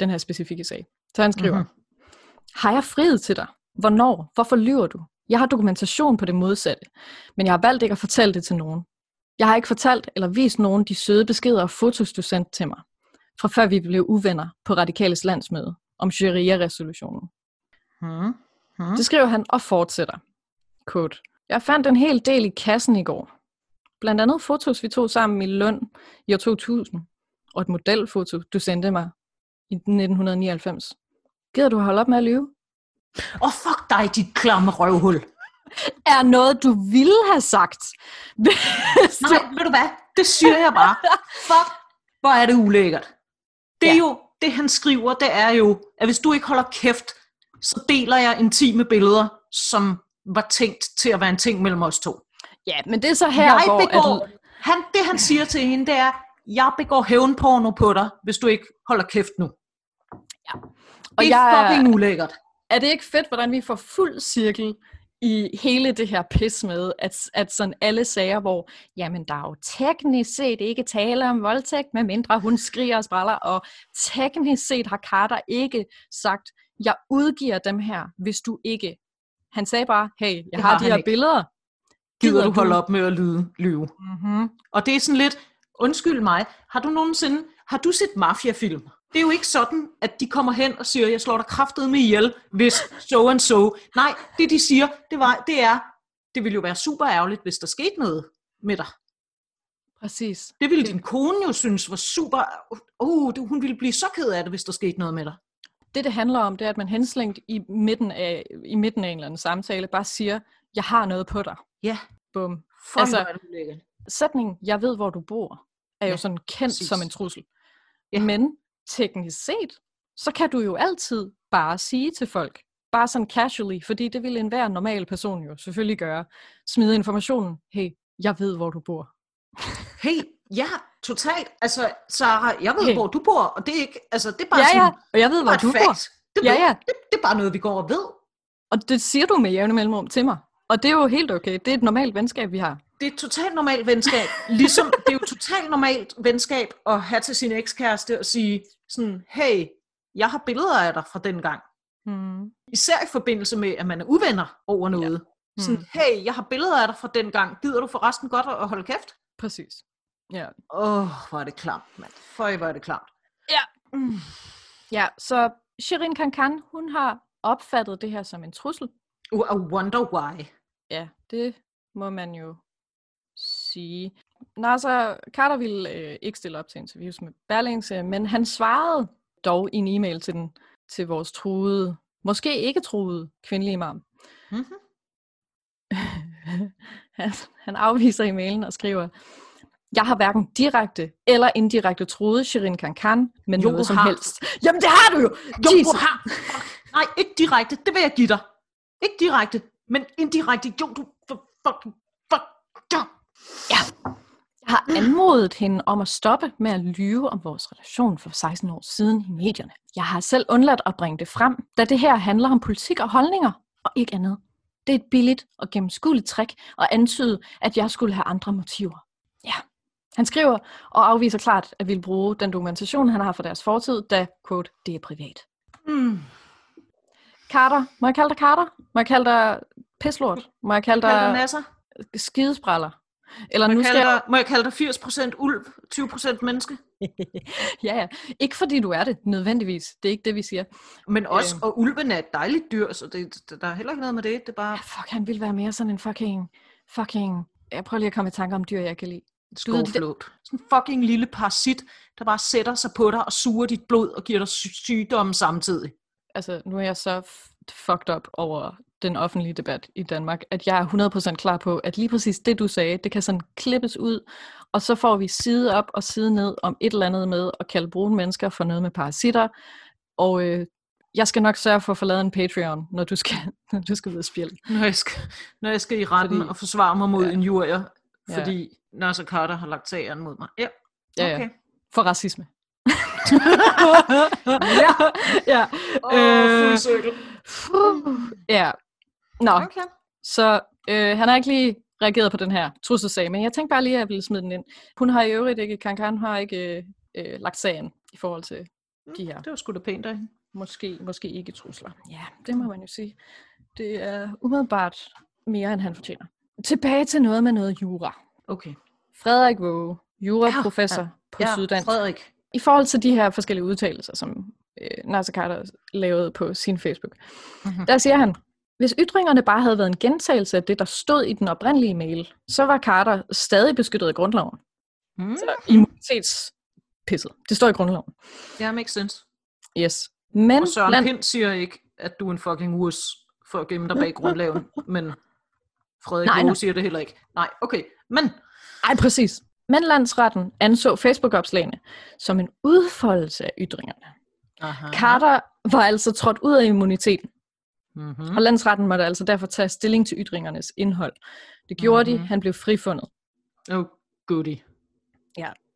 den her specifikke sag. Så han skriver, Mhm. mm-hmm. har jeg friet til dig? Hvornår? Hvorfor lyver du? Jeg har dokumentation på det modsatte, men jeg har valgt ikke at fortælle det til nogen. Jeg har ikke fortalt eller vist nogen de søde beskeder og fotos, du sendte til mig, fra før vi blev uvenner på Radikales landsmøde om sharia-resolutionen. Hmm. Hmm. Det skriver han og fortsætter. Quote. Jeg fandt en hel del i kassen i går. Blandt andet fotos, vi tog sammen i Lund i år 2000, og et modelfoto, du sendte mig i 1999. Gider du holde op med at lyve? Åh, oh, fuck dig, dit klamme røvhul. Er noget, du ville have sagt? [LAUGHS] Nej, ved du hvad? Det siger jeg bare. Fuck, hvor er det ulækkert. Det er ja. jo, det han skriver, det er jo, at hvis du ikke holder kæft, så deler jeg intime billeder, som var tænkt til at være en ting mellem os to. Ja, men det er så her, jeg hvor... begår, At, han, det han siger til hende, det er, jeg begår hævnporno på dig, hvis du ikke holder kæft nu. Og det er jeg, fucking ulækkert. er det ikke fedt, hvordan vi får fuld cirkel i hele det her pis med, at, at sådan alle sager, hvor, jamen der er jo teknisk set ikke tale om voldtægt, med mindre hun skriger og spræller, og teknisk set har Carter ikke sagt, jeg udgiver dem her, hvis du ikke. Han sagde bare, hey, jeg Det har, har de her ikke. billeder. Gider du holde op med at lyde, lyve? Mm-hmm. Og det er sådan lidt, undskyld mig, har du nogensinde, har du set mafiafilm? Det er jo ikke sådan, at de kommer hen og siger, jeg slår dig kraftet med ihjel, hvis so and so. Nej, det de siger, det, var, det er, det ville jo være super ærgerligt, hvis der skete noget med dig. Præcis. Det ville din kone jo synes var super, det- hun ville blive så ked af det, hvis der skete noget med dig. Det, det handler om, det er, at man henslængt i midten af, i midten af en eller anden samtale bare siger, jeg har noget på dig. Ja, Bum. fuck, Altså- sætningen, jeg ved, hvor du bor, er jo Ja, sådan kendt præcis. som en trussel. Ja. Men teknisk set, så kan du jo altid bare sige til folk, bare sådan casually, fordi det vil enhver normal person jo selvfølgelig gøre, smide informationen, hey, jeg ved, hvor du bor. [LAUGHS] Hey, ja, totalt. Altså, Sarah, jeg ved, Hey. hvor du bor, og det er ikke, altså, det er bare Ja, sådan, ja, og jeg ved, hvor du bor. fact. Det, Ja, ja. Det, det er bare noget, vi går og ved. Og det siger du med jævne mellemrum til mig. Og det er jo helt okay. Det er et normalt venskab, vi har. Det er et totalt normalt venskab. Ligesom, det er jo totalt normalt venskab at have til sin ekskæreste og sige sådan, hey, jeg har billeder af dig fra den gang. Mm. Især i forbindelse med, at man er uvenner over noget. Ja. Sådan, Mm. hey, jeg har billeder af dig fra den gang. Gider du forresten godt at holde kæft? Præcis. Ja. Åh, oh, hvor er det klamt, mand. Føj, hvor er det klamt. Ja. Mm. ja, så Shirin Kankan, hun har opfattet det her som en trussel. Uh, I wonder why. Ja, det må man jo sige. Nasser Carter ville øh, ikke stille op til interviews med Berlingse, men han svarede dog i en e-mail til, den, til vores truede, måske ikke truede kvindelige imam. Mm-hmm. [LAUGHS] han, han afviser i mailen og skriver, jeg har hverken direkte eller indirekte truet Shirin Kankan med Jo, noget som har. helst. Jamen det har du jo! Jo, Jesus. du har. Nej, ikke direkte. Det vil jeg give dig. Ikke direkte, men indirekte. Jo, du... For, fucking... Ja. Jeg har anmodet hende om at stoppe med at lyve om vores relation for 16 år siden i medierne. Jeg har selv undladt at bringe det frem, da det her handler om politik og holdninger, og ikke andet. Det er et billigt og gennemskueligt trick at antyde, at jeg skulle have andre motiver. Ja. Han skriver og afviser klart at ville bruge den dokumentation, han har for deres fortid, da, quote, det er privat. Mm. Carter, må jeg kalde dig Carter? Må jeg kalde dig pislort? Må jeg kalde Kald dig dig nasser. skidespraller? Eller Må nu jeg, skal kalde jeg... må jeg kalde dig 80% ulv, 20% menneske? [LAUGHS] ja, ja. Ikke fordi du er det, nødvendigvis. Det er ikke det, vi siger. Men også, Øhm. og ulven er et dejligt dyr, så det, der er heller ikke noget med det. Det er bare Ja, fuck, han ville være mere sådan en fucking... Fucking... Jeg prøver lige at komme i tanke om dyr, jeg kan lide. Skovflot. Sådan en fucking lille parasit, der bare sætter sig på dig og suger dit blod og giver dig sy- sygdomme samtidig. Altså, nu er jeg så fucked up over den offentlige debat i Danmark, at jeg er 100% klar på, at lige præcis det, du sagde, det kan sådan klippes ud, og så får vi side op og side ned om et eller andet med at kalde brune mennesker for noget med parasitter, og øh, jeg skal nok sørge for at få lavet en Patreon, når du skal, [LAUGHS] når du skal ud og spille. Når jeg skal, når jeg skal i retten Fordi- og forsvare mig mod Ja. ja. injurier, Ja. fordi Nasser Carter har lagt sagen mod mig. Ja, Ja, okay. ja. For racisme. [LAUGHS] Ja. [LAUGHS] ja. Åh, Øh. Ja. Nå, Okay. så øh, han har ikke lige reageret på den her trusselsag, men jeg tænkte bare lige, at jeg ville smide den ind. Hun har i øvrigt ikke, Kankan har ikke øh, øh, lagt sagen i forhold til de her. Det var sgu da pænt af hende. Måske, måske ikke trusler. Ja, det må man jo sige. Det er umiddelbart mere, end han fortjener. Tilbage til noget med noget jura. Okay. Frederik Våge, juraprofessor Ja, på Ja, Syddansk. Frederik. I forhold til de her forskellige udtalelser, som øh, Nasser Carter lavede på sin Facebook, Mhm. der siger han, hvis ytringerne bare havde været en gentagelse af det, der stod i den oprindelige mail, så var Carter stadig beskyttet af grundloven. Mm. Så immunitetspisset. Det står i grundloven. Ja, makes sense. Yes. Men Og Søren blandt, Pind siger ikke, at du er en fucking wus for at gemme dig bag grundlagen, [LAUGHS] men Frederik Nej, nej. siger det heller ikke. Nej, okay. Men, ej, præcis. Men landsretten anså Facebook-opslagene som en udfoldelse af ytringerne. Aha. Carter var altså trådt ud af immuniteten, Mm-hmm. og landsretten måtte altså derfor tage stilling til ytringernes indhold. Det gjorde Mhm. de, han blev frifundet. Oh, goody.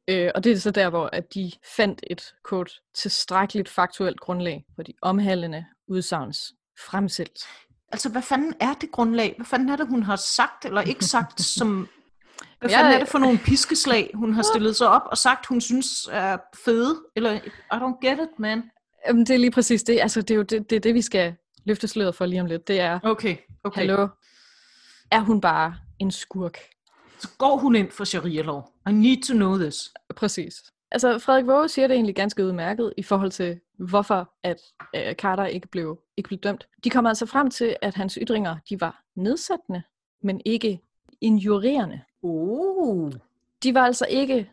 Øh, og det er så der, hvor at de fandt et kort tilstrækkeligt faktuelt grundlag for de omhandlende udsagns fremsættelse. Altså, hvad fanden er det grundlag? Hvad fanden er det, hun har sagt eller ikke sagt, [LAUGHS] som... Hvad Jeg- fanden er det for nogle piskeslag, hun har stillet sig op og sagt, hun synes er fede? Eller, I don't get it, man. Jamen, det er lige præcis det. Altså, det er jo det, det, det vi skal løfte sløret for lige om lidt. Det er, Okay, okay. hallo, er hun bare en skurk? Så går hun ind for sharia-lov. I need to know this. Præcis. Altså, Frederik Våge siger det egentlig ganske udmærket i forhold til, hvorfor at øh, Carter ikke blev, ikke blev dømt. De kommer altså frem til, at hans ytringer, de var nedsættende, men ikke injurerende. Oh. De var altså ikke,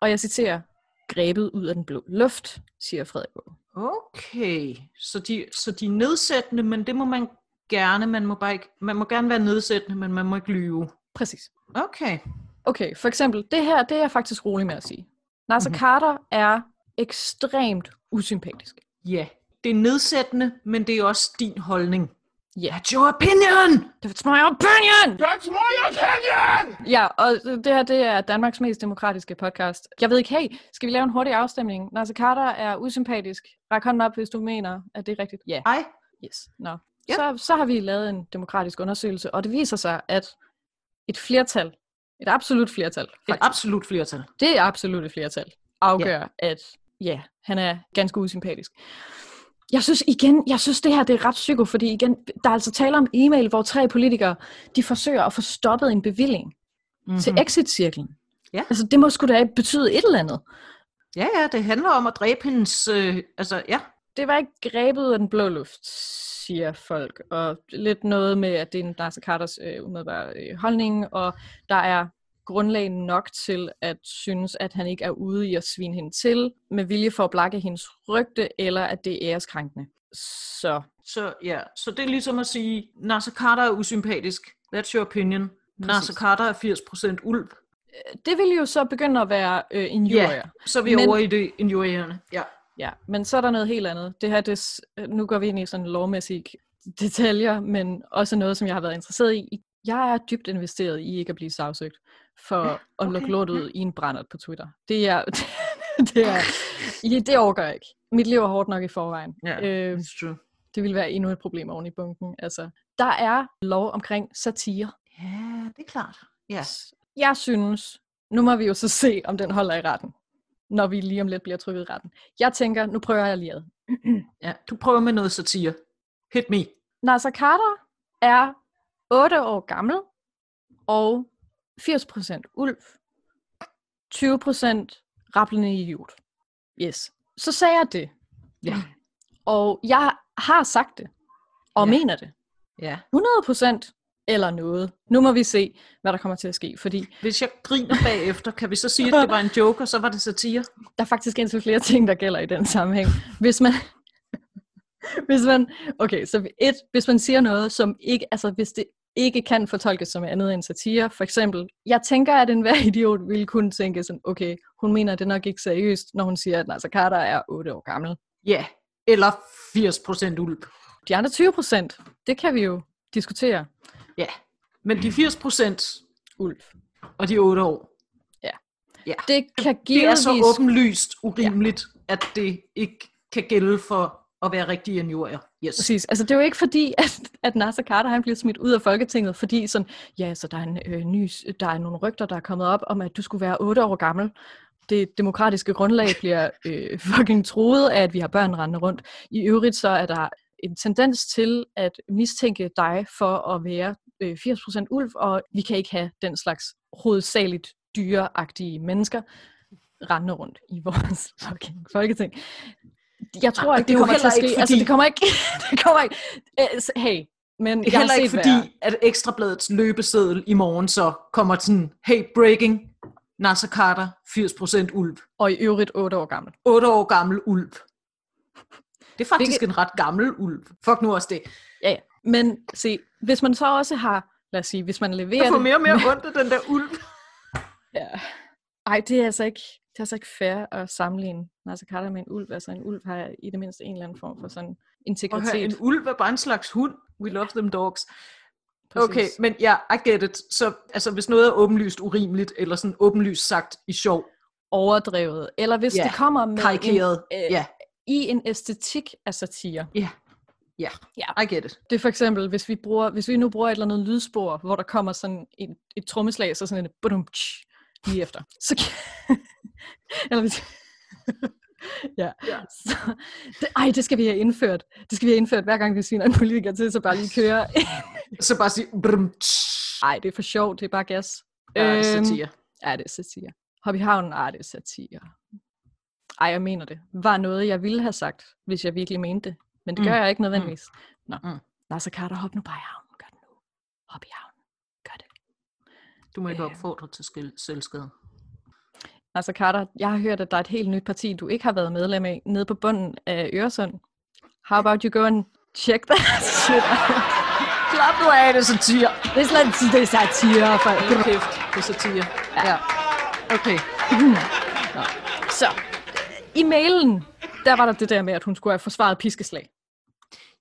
og jeg citerer, grebet ud af den blå luft, siger Frederik Våge. Okay, så de, så de er nedsættende, men det må man gerne. Man må, bare ikke, man må gerne være nedsættende, men man må ikke lyve. Præcis. Okay. Okay, for eksempel, det her, det er jeg faktisk rolig med at sige. Nasser Mhm. mm-hmm. Carter er ekstremt usympatisk. Ja, det er nedsættende, men det er også din holdning. Ja, That's your opinion! that's my opinion! That's my opinion! Ja, og det her, det er Danmarks mest demokratiske podcast. Jeg ved ikke, hey, skal vi lave en hurtig afstemning? Nasser Carter er usympatisk. Ræk hånden op, hvis du mener, at det er rigtigt. Ja, Ej, yes. Nå. Ja. Så, så har vi lavet en demokratisk undersøgelse, og det viser sig, at et flertal Et absolut flertal. Et faktisk. absolut flertal. Det er absolut et flertal. Afgør, ja. at ja, han er ganske usympatisk. Jeg synes igen, jeg synes det her det er ret psyko, fordi igen, der er altså tale om e-mail, hvor tre politikere, de forsøger at få stoppet en bevilling mm-hmm. til exit-cirklen. Ja. Altså det må sgu da betyde et eller andet. Ja, ja, det handler om at dræbe hendes... Øh, altså, ja. Det var ikke grebet af den blå luft, siger folk. Og lidt noget med, at det er Nasser Carters øh, umiddelbare øh, holdning, og der er grundlag nok til at synes, at han ikke er ude i at svine hende til, med vilje for at blakke hendes rygte, eller at det er æreskrænkende. Så Så, ja. så det er ligesom at sige, Nasser Carter er usympatisk. That's your opinion. Nasser Carter er 80% ulv. det vil jo så begynde at være øh, injurier. Ja, så er vi Men- over i det injurierende. Ja. Ja, men så er der noget helt andet. Det her, det, s- nu går vi ind i sådan lovmæssige detaljer, men også noget, som jeg har været interesseret i. Jeg er dybt investeret i ikke at blive sagsøgt for Ja, ja, at lukke okay, lort ja. ud i en brændert på Twitter. Det er, [LAUGHS] det er, [LAUGHS] ja, det overgår jeg ikke. Mit liv er hårdt nok i forvejen. Ja, Øh, it's true. det vil være endnu et problem oven i bunken. Altså, der er lov omkring satire. Ja, det er klart. Ja. Jeg synes, nu må vi jo så se, om den holder i retten, når vi lige om lidt bliver trykket i retten. Jeg tænker, nu prøver jeg lige ad. [CLEARS THROAT] ja. Du prøver med noget satire. Hit me. Nasser Carter er 8 år gammel og 80% ulv, 20% rablende idiot. Yes. Så sagde jeg det. Ja. Og jeg har sagt det, og ja. mener det. Ja. 100% eller noget. Nu må vi se, hvad der kommer til at ske, fordi Hvis jeg griner bagefter, kan vi så sige, at det var en joke, og så var det satire? der er faktisk indtil flere ting, der gælder i den sammenhæng. Hvis man, [LAUGHS] hvis man, okay, så et, hvis man siger noget, som ikke, altså hvis det ikke kan fortolkes som andet end satire, for eksempel, jeg tænker, at enhver [LAUGHS] idiot ville kunne tænke sådan, okay, hun mener det nok ikke seriøst, når hun siger, at Nasser Carter er 8 år gammel. Ja. Eller 80% ulv. De andre 20 procent, det kan vi jo diskutere. Ja. Men de 80% Ulf. og de 8 år, Det kan det er så åbenlyst urimeligt, at det ikke kan gælde for at være rigtige injurier. Yes. Præcis. Altså, det er jo ikke fordi, at, at Nasser Carter han bliver smidt ud af Folketinget, fordi sådan, ja, så der er, en, øh, ny, der er nogle rygter, der er kommet op om, at du skulle være 8 år gammel. Det demokratiske grundlag bliver øh, [LAUGHS] fucking troet af, at vi har børn rendende rundt. I øvrigt så er der en tendens til at mistænke dig for at være øh, 80% ulv, og vi kan ikke have den slags hovedsageligt dyreagtige mennesker rendende rundt i vores [LAUGHS] fucking folketing. Jeg tror Nej, ikke, det er det jo kommer til at ske. ikke Altså, fordi- det kommer ikke... [LAUGHS] det kommer ikke... Hey, men Det er jeg heller ikke fordi, værre. at Ekstrabladets løbeseddel i morgen så kommer sådan, hey, breaking, Nasser Carter, 80% ulv. Og i øvrigt 8 år gammel. 8 år gammel ulv. Det er faktisk Hvilket- en ret gammel ulv. Fuck nu også det. Ja, ja. Men se, hvis man så også har... Lad os sige, hvis man leverer Jeg får det... mere og mere [LAUGHS] ondt af den der ulv. Ja. Ej, det er altså ikke... Det er altså ikke fair at sammenligne Nasser Carter med en ulv. Altså en ulv har i det mindste en eller anden form for sådan Og integritet. hør, en ulv er bare en slags hund. We love them dogs. Præcis. Okay, men ja, I get it. Så altså, hvis noget er åbenlyst urimeligt, eller sådan åbenlyst sagt i sjov, Overdrevet. Eller hvis Ja, det kommer med karikeret, en, øh, i en æstetik af satire. Ja, ja, Ja. I get it. Det er for eksempel, hvis vi, bruger, hvis vi nu bruger et eller andet lydspor, hvor der kommer sådan et, et trommeslag, så sådan en budum lige efter. Så, eller hvis, [LAUGHS] ja. Ja. Så, det, ej, det skal vi have indført. Det skal vi have indført, hver gang vi sviner en politiker til, så bare lige køre. [LAUGHS] Så bare sige, brum. Ej, det er for sjovt, det er bare gas. ja, det er Øhm, satire. Ja, det er satire. Hop i havnen, ej, det er satire. Ej, jeg mener det. Var noget, jeg ville have sagt, hvis jeg virkelig mente det. Men det Mm. gør jeg ikke nødvendigvis. Nå, Mm. Nasser Carter, hop nu bare i havnen. Gør det nu. Hop i havnen. Gør det. Du må ikke øh, opfordre til selvskade. Nasser Carter, jeg har hørt, at der er et helt nyt parti, du ikke har været medlem af, nede på bunden af Øresund. How about you go and check that [LAUGHS] shit out? Klap nu af, det er satire. Det er slet det er satire. For... Kæft, det er satire. Ja. Okay. [CLEARS THROAT] Så, i mailen, der var der det der med, at hun skulle have forsvaret piskeslag.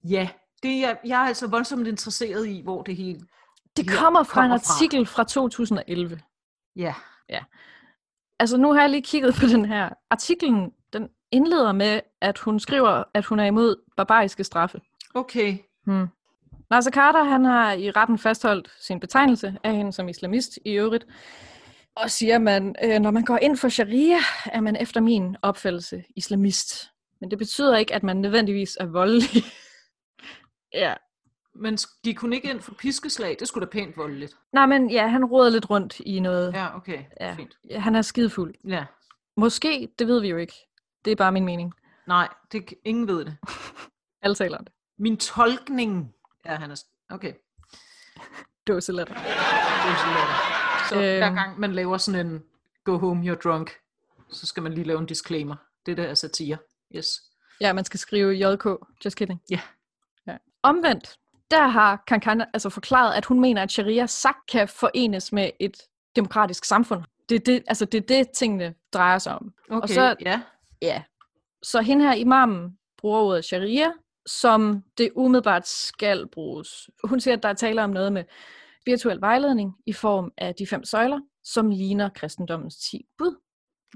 Ja, det er, jeg er altså voldsomt interesseret i, hvor det hele... Det kommer fra kommer en fra. artikel fra 2011. Ja. Altså nu har jeg lige kigget på den her. Artiklen, den indleder med, at hun skriver, at hun er imod barbariske straffe. Okay. Hmm. Nasser Carter, han har i retten fastholdt sin betegnelse af hende som islamist i øvrigt, og siger, man, øh, når man går ind for sharia, er man efter min opfattelse islamist. Men det betyder ikke, at man nødvendigvis er voldelig. [LAUGHS] ja. Men gik hun ikke ind for piskeslag? Det skulle da pænt voldeligt. Nej, men ja, han roder lidt rundt i noget. Ja, okay. Ja. Fint. Ja, Han er skidefuld. Ja. Måske, det ved vi jo ikke. Det er bare min mening. Nej, det, ingen ved det. [LAUGHS] Alle taler om det. Min tolkning er, han er... Okay. Dåselatter. Er lidt. Så Øhm. hver gang man laver sådan en go home, you're drunk, så skal man lige lave en disclaimer. Det der er satire. Yes. Ja, man skal skrive JK. Just kidding. Ja. ja. Omvendt, der har Kankan altså forklaret, at hun mener, at sharia sagt kan forenes med et demokratisk samfund. Det er det, altså det, er det tingene drejer sig om. Okay, Og så, ja. ja. Så hende her imamen bruger ordet sharia, som det umiddelbart skal bruges. Hun siger, at der er tale om noget med spirituel vejledning i form af de fem søjler, som ligner kristendommens ti bud.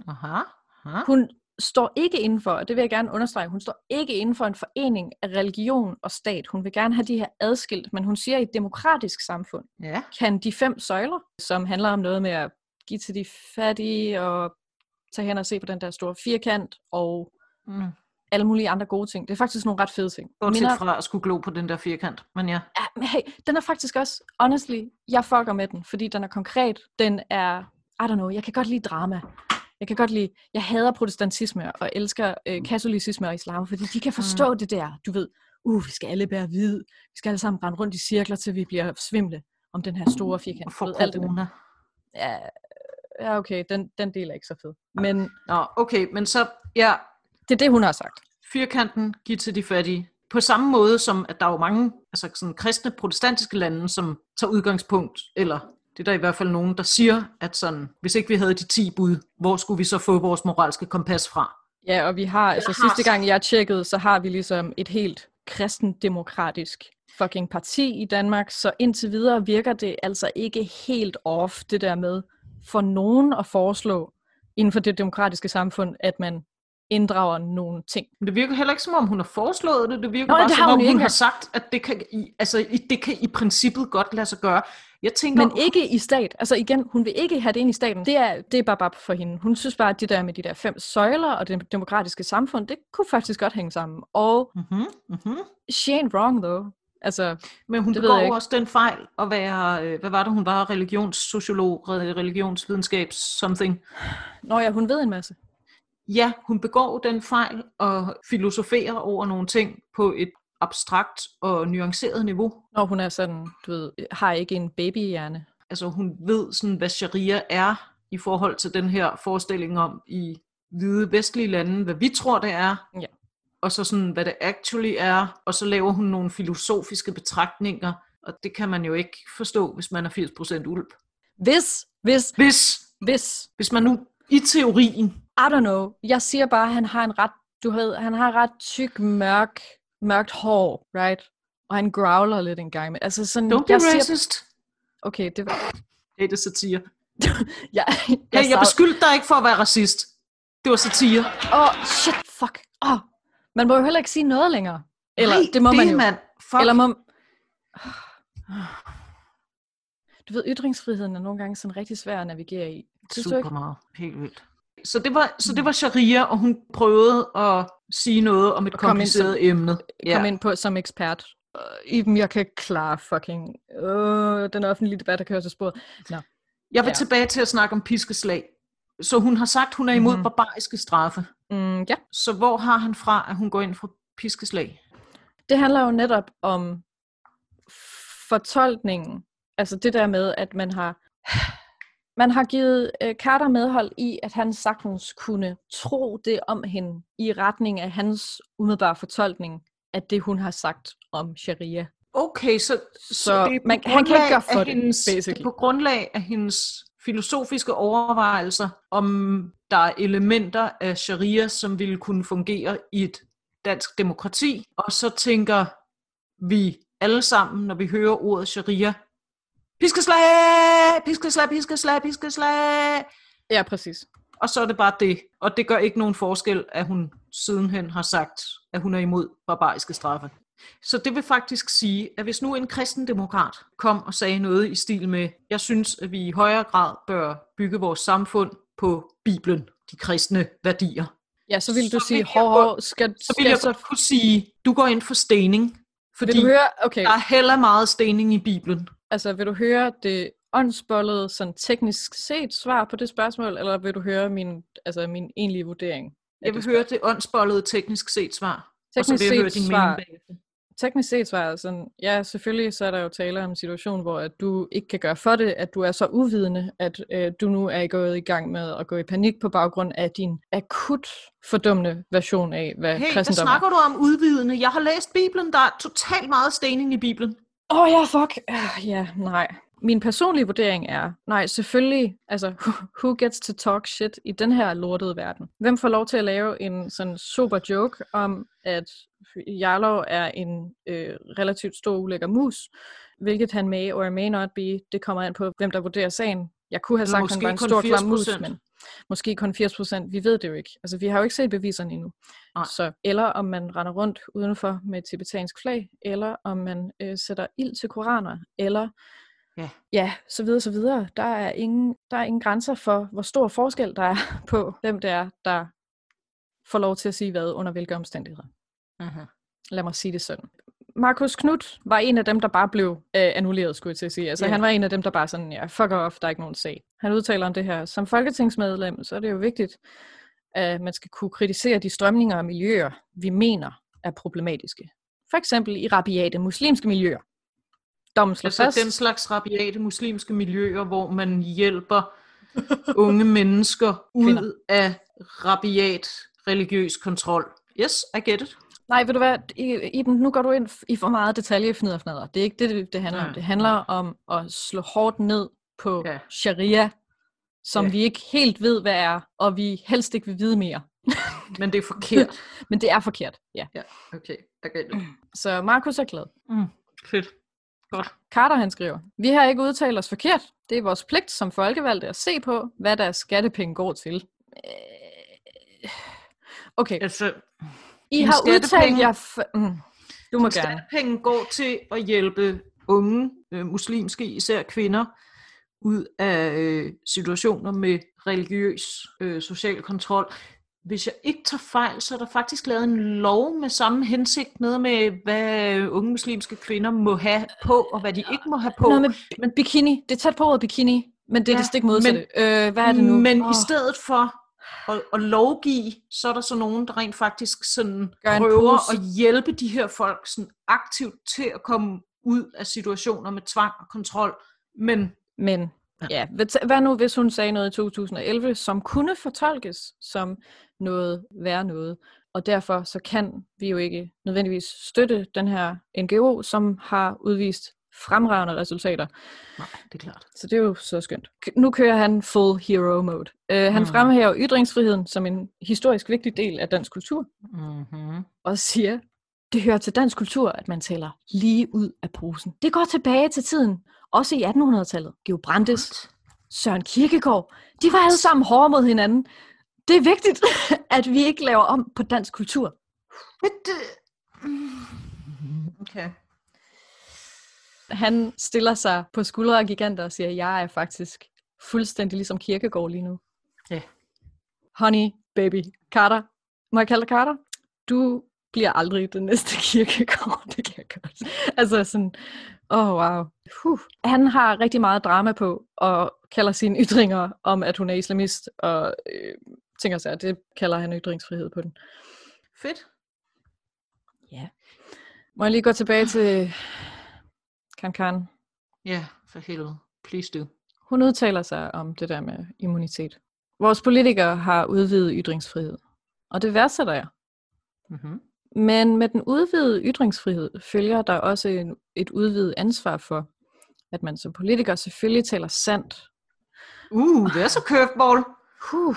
Aha. Aha. Hun står ikke inden for, og det vil jeg gerne understrege, hun står ikke inden for en forening af religion og stat. Hun vil gerne have de her adskilt, men hun siger, at i et demokratisk samfund Ja. kan de fem søjler, som handler om noget med at give til de fattige og tage hen og se på den der store firkant og Mm. alle mulige andre gode ting. Det er faktisk nogle ret fede ting. Bortset Minder- fra at skulle glo på den der firkant. Men ja. Ja, men hey, den er faktisk også, honestly, jeg fucker med den, fordi den er konkret. Den er, I don't know, jeg kan godt lide drama. Jeg kan godt lide, jeg hader protestantisme og elsker øh, katolicisme og islam, fordi de kan forstå mm. det der, du ved, uh, vi skal alle bære hvid, vi skal alle sammen rende rundt i cirkler, til vi bliver svimle om den her store firkant. For alt det der. Ja, ja, okay, den, den del er ikke så fed. Men Nå, okay, men så, ja, det er det, hun har sagt. firkanten, giv til de fattige. På samme måde som, at der er jo mange altså sådan kristne protestantiske lande, som tager udgangspunkt, eller det er der i hvert fald nogen, der siger, at sådan, hvis ikke vi havde de 10 bud, hvor skulle vi så få vores moralske kompas fra? Ja, og vi har, altså har sidste gang jeg tjekkede, så har vi ligesom et helt kristendemokratisk fucking parti i Danmark, så indtil videre virker det altså ikke helt off, det der med for nogen at foreslå inden for det demokratiske samfund, at man inddrager nogle ting. Men det virker heller ikke som om, hun har foreslået det. Det virker Nå, bare det som hun om, hun ikke har sagt, at det kan, i, altså, i, det kan i princippet godt lade sig gøre. Jeg tænker, Men ikke i stat. Altså igen, hun vil ikke have det ind i staten. Det er, det er bare, bare for hende. Hun synes bare, at det der med de der fem søjler og det demokratiske samfund, det kunne faktisk godt hænge sammen. Og mm-hmm, mm-hmm. she ain't wrong though. Altså, Men hun begår jo også den fejl at være, øh, hvad var det, hun var, religionssociolog, re- religionsvidenskab, something. når ja, hun ved en masse. Ja, hun begår den fejl og filosoferer over nogle ting på et abstrakt og nuanceret niveau. Når hun er sådan, du ved, har ikke en babyhjerne. Altså hun ved sådan, hvad sharia er i forhold til den her forestilling om i hvide vestlige lande, hvad vi tror det er, Ja. og så sådan, hvad det actually er, og så laver hun nogle filosofiske betragtninger, og det kan man jo ikke forstå, hvis man er 80% ulp. Hvis, hvis, Hvis, hvis, hvis man nu i teorien, I don't know. Jeg siger bare, at han har en ret, du ved, han har ret tyk, mørk, mørkt hår, right? Og han growler lidt en gang. Altså sådan, don't be jeg siger, racist. okay, det var, Hey, det er satire. [LAUGHS] jeg, jeg, Hey, jeg beskyldte dig ikke for at være racist. Det var satire. Åh, oh, shit, fuck. Oh, man må jo heller ikke sige noget længere. Eller, Nej, det må man jo. Mand. Fuck. Eller må... [SIGHS] Du ved, ytringsfriheden er nogle gange sådan rigtig svær at navigere i. Synes Super meget. Helt vildt. Så det, var, så det var sharia, og hun prøvede at sige noget om et Og komme ind som- kompliceret emne. Kom ind på som ekspert. Uh, Iben, jeg kan ikke klare fucking... Uh, den offentlige debat, der kører til sporet. Nå. Jeg vil Ja. tilbage til at snakke om piskeslag. Så hun har sagt, hun er imod mm-hmm. barbariske straffe. Mm, ja. Så hvor har han fra, at hun går ind for piskeslag? Det handler jo netop om fortolkningen. Altså det der med, at man har man har givet øh, Carter medhold i, at han sagtens kunne tro det om hende i retning af hans umiddelbare fortolkning af det, hun har sagt om sharia. Okay, så, Så det er på man- han kan ikke gøre for det, hendes, det er basically. på grundlag af hendes filosofiske overvejelser, om der er elementer af sharia, som ville kunne fungere i et dansk demokrati, og så tænker vi alle sammen, når vi hører ordet sharia, piskeslag, piskeslag, piskeslag, piskeslag, Ja, præcis. og så er det bare det. Og det gør ikke nogen forskel, at hun sidenhen har sagt, at hun er imod barbariske straffe. Så det vil faktisk sige, at hvis nu en kristendemokrat kom og sagde noget i stil med, jeg synes, at vi i højere grad bør bygge vores samfund på Bibelen, de kristne værdier, Ja, så vil du Så sige, vil hov, hov, skal, så vil jeg så... kunne sige, du går ind for stening, fordi Vil du høre, okay, der er heller meget stening i Bibelen. Altså vil du høre det åndsbollede, sådan teknisk set svar på det spørgsmål, eller vil du høre min, altså min egentlige vurdering? Jeg vil det høre det åndsbollede teknisk set svar. og så Teknisk vil jeg høre set din svar. mening bagefter. Teknisk set var jeg sådan, ja, selvfølgelig så er der jo tale om en situation, hvor at du ikke kan gøre for det, at du er så uvidende, at øh, du nu er gået i gang med at gå i panik på baggrund af din akut fordummende version af, hvad Hey, kristendom er. snakker du om udvidende? Jeg har læst Bibelen, der er totalt meget stening i Bibelen. Åh oh, ja, fuck. Uh, ja, nej. Min personlige vurdering er, nej, selvfølgelig, altså, who gets to talk shit i den her lortede verden? Hvem får lov til at lave en sådan super joke om, at Jarlov er en øh, relativt stor ulækker mus, hvilket han may or may not be, det kommer an på, hvem der vurderer sagen. Jeg kunne have sagt, at han var en stor klam mus, 80%. men måske kun 80 procent. Vi ved det jo ikke. Altså, vi har jo ikke set beviserne endnu. Nej. Så, eller om man render rundt udenfor med et tibetansk flag, eller om man øh, sætter ild til koraner, eller Ja. ja, så videre, så videre. Der er, ingen, der er ingen grænser for, hvor stor forskel der er [LAUGHS] på, hvem det er, der får lov til at sige hvad under hvilke omstændigheder. Uh-huh. Lad mig sige det sådan. Markus Knudt var en af dem, der bare blev øh, annulleret, skulle jeg til at sige. Altså, Ja. han var en af dem, der bare sådan, ja, fuck off, der er ikke nogen sag. Han udtaler om det her. Som folketingsmedlem, så er det jo vigtigt, at man skal kunne kritisere de strømninger og miljøer, vi mener er problematiske. For eksempel i rabiate muslimske miljøer. Dommen slår Altså fast. den slags rabiate muslimske miljøer, hvor man hjælper unge mennesker ud Kvinder. af rabiat religiøs kontrol. Yes, I get it. Nej, ved du hvad, I- Iben, nu går du ind i for meget detalje fnader fnader. Det er ikke det, det, handler Nej, om. Det handler om at slå hårdt ned på Ja. sharia, som Ja. vi ikke helt ved, hvad er, og vi helst ikke vil vide mere. [LAUGHS] Men det er forkert. [LAUGHS] Men det er forkert, ja. ja, okay, it. Så Markus er glad. Mm, fedt. Godt. Carter han skriver, vi har ikke udtalt os forkert. Det er vores pligt som folkevalgte at se på, hvad deres skattepenge går til. Øh, Okay, Altså, I har udtalt jer... F- mm, du må gerne. Skattepenge går til at hjælpe unge øh, muslimske, især kvinder, ud af øh, situationer med religiøs øh, social kontrol. Hvis jeg ikke tager fejl, så er der faktisk lavet en lov med samme hensigt, noget med, hvad øh, unge muslimske kvinder må have på, og hvad de ikke må have på. Noget med bi- bikini. Det er tæt på ordet bikini, men det er Ja, det stik modsatte. øh, hvad er det nu? Men Åh. i stedet for at, at lovgive, så er der så nogen, der rent faktisk sådan Gør prøver pose. at hjælpe de her folk sådan aktivt til at komme ud af situationer med tvang og kontrol. Men Men ja, hvad- hvad nu hvis hun sagde noget i 2011, som kunne fortolkes som noget værre noget, og derfor så kan vi jo ikke nødvendigvis støtte den her NGO, som har udvist fremragende resultater. nej, det er klart. Så det er jo så skønt. Nu kører han full hero mode. Uh, han Mhm. fremhæver ytringsfriheden som en historisk vigtig del af dansk kultur, Mm-hmm. og siger, det hører til dansk kultur, at man taler lige ud af posen. Det går tilbage til tiden, også i 1800-tallet. Georg Brandes, Søren Kierkegaard, de var alle sammen hårde mod hinanden. Det er vigtigt, [LAUGHS] at vi ikke laver om på dansk kultur. Okay. Han stiller sig på skuldre af giganter og siger, jeg er faktisk fuldstændig ligesom Kierkegaard lige nu. Ja. Honey, baby, Carter. Må jeg kalde dig Carter? Du bliver aldrig den næste [LAUGHS] Kierkegaard, det kan jeg godt. Altså sådan, åh oh, wow. Huh. Han har rigtig meget drama på, og kalder sine ytringer om, at hun er islamist, og øh, tænker sig, at det kalder han ytringsfrihed på den. Fedt. Må jeg lige gå tilbage til Kan Kan? Ja, for helvede. Please do. Hun udtaler sig om det der med immunitet. Vores politikere har udvidet ytringsfrihed, og det værdsætter jeg. Mm-hmm. Men med den udvidede ytringsfrihed følger der også en, et udvidet ansvar for, at man som politiker selvfølgelig taler sandt. Uh, det er så curveball. Huh.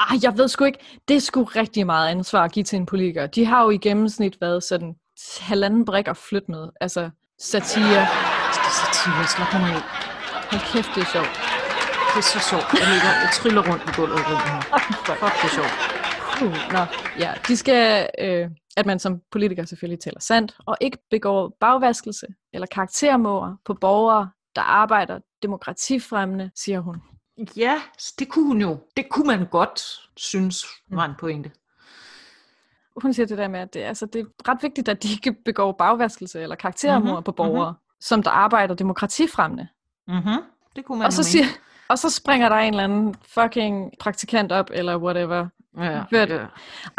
Ej, jeg ved sgu ikke. Det er sgu rigtig meget ansvar at give til en politiker. De har jo i gennemsnit været sådan halvanden brik at flytte med. Altså satire. Det satire, slap mig af. Hold kæft, det er sjovt. Det er så sjovt. Jeg, ligger, jeg tryller rundt i gulvet rundt her. Fuck, det er sjovt. Uh, nå, ja. De skal, øh, at man som politiker selvfølgelig taler sandt, og ikke begår bagvaskelse eller karaktermåder på borgere, der arbejder demokratifremmende, siger hun. Ja, det kunne hun jo. Det kunne man godt synes var en pointe. Hun siger det der med, at det, altså, det er ret vigtigt, at de ikke begår bagvaskelse eller karaktermåger Mhm, mm-hmm. på borgere, mm-hmm. som der arbejder demokratifremmende. Mm-hmm. Det kunne man Og så, siger, og så springer der en eller anden fucking praktikant op, eller whatever. ja, Hørt- ja.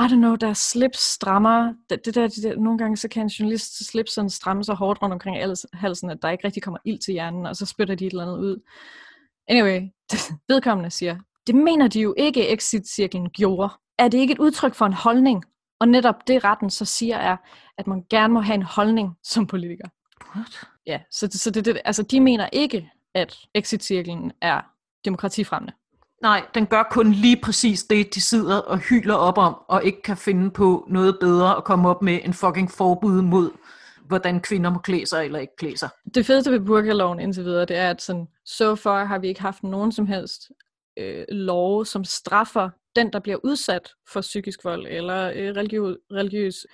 I don't know, deres slips strammer. Det, det der, det der, nogle gange så kan en journalist slips sådan stramme så hårdt rundt omkring hals- halsen, at der ikke rigtig kommer ild til hjernen, og så spytter de et eller andet ud. Anyway, [LAUGHS] vedkommende siger, det mener de jo ikke, exit-cirklen gjorde. Er det ikke et udtryk for en holdning? Og netop det retten så siger er, at man gerne må have en holdning som politiker. What? Ja, så, så det, det, altså, de mener ikke, at exit-cirklen er demokratifremmende. Nej, den gør kun lige præcis det, de sidder og hyler op om, og ikke kan finde på noget bedre at komme op med en fucking forbud mod, hvordan kvinder må klæde sig eller ikke klæde sig. Det fedeste ved burkaloven indtil videre, det er, at sådan, so far har vi ikke haft nogen som helst øh, love, som straffer den, der bliver udsat for psykisk vold, eller øh, religiøs, religiøs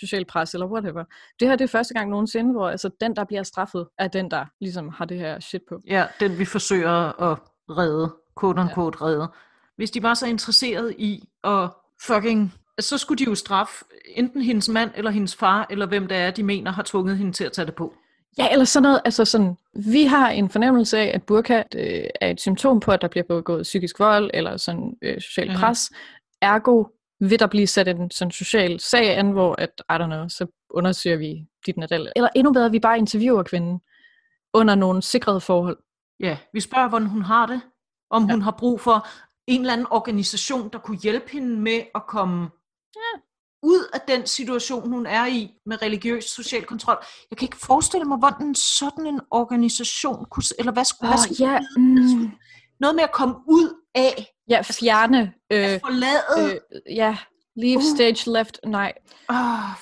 social pres, eller whatever. Det her det er første gang nogensinde, hvor altså, den, der bliver straffet, er den, der ligesom har det her shit på. Ja, den vi forsøger at redde, quote unquote ja. redde. Hvis de var så interesseret i at fucking, så skulle de jo straffe enten hendes mand, eller hendes far, eller hvem det er, de mener har tvunget hende til at tage det på. Ja, eller sådan noget. Altså sådan, vi har en fornemmelse af, at burka øh, er et symptom på, at der bliver begået psykisk vold eller sådan øh, social Mhm. pres. Ergo vil der blive sat en sådan social sag an, hvor at, I don't know, så undersøger vi dit nadal. Eller endnu bedre, vi bare interviewer kvinden under nogle sikrede forhold. Ja, vi spørger, hvordan hun har det. Om Ja. hun har brug for en eller anden organisation, der kunne hjælpe hende med at komme Ja. Ud af den situation, hun er i med religiøs social kontrol. Jeg kan ikke forestille mig, hvordan sådan en organisation kunne... Eller hvad skulle, hvad Åh, skulle skulle- mm, Noget med at komme ud af, ja, fjerne. at Øh, forlade... øh, ja, leave Uh. stage left. Nej, Åh,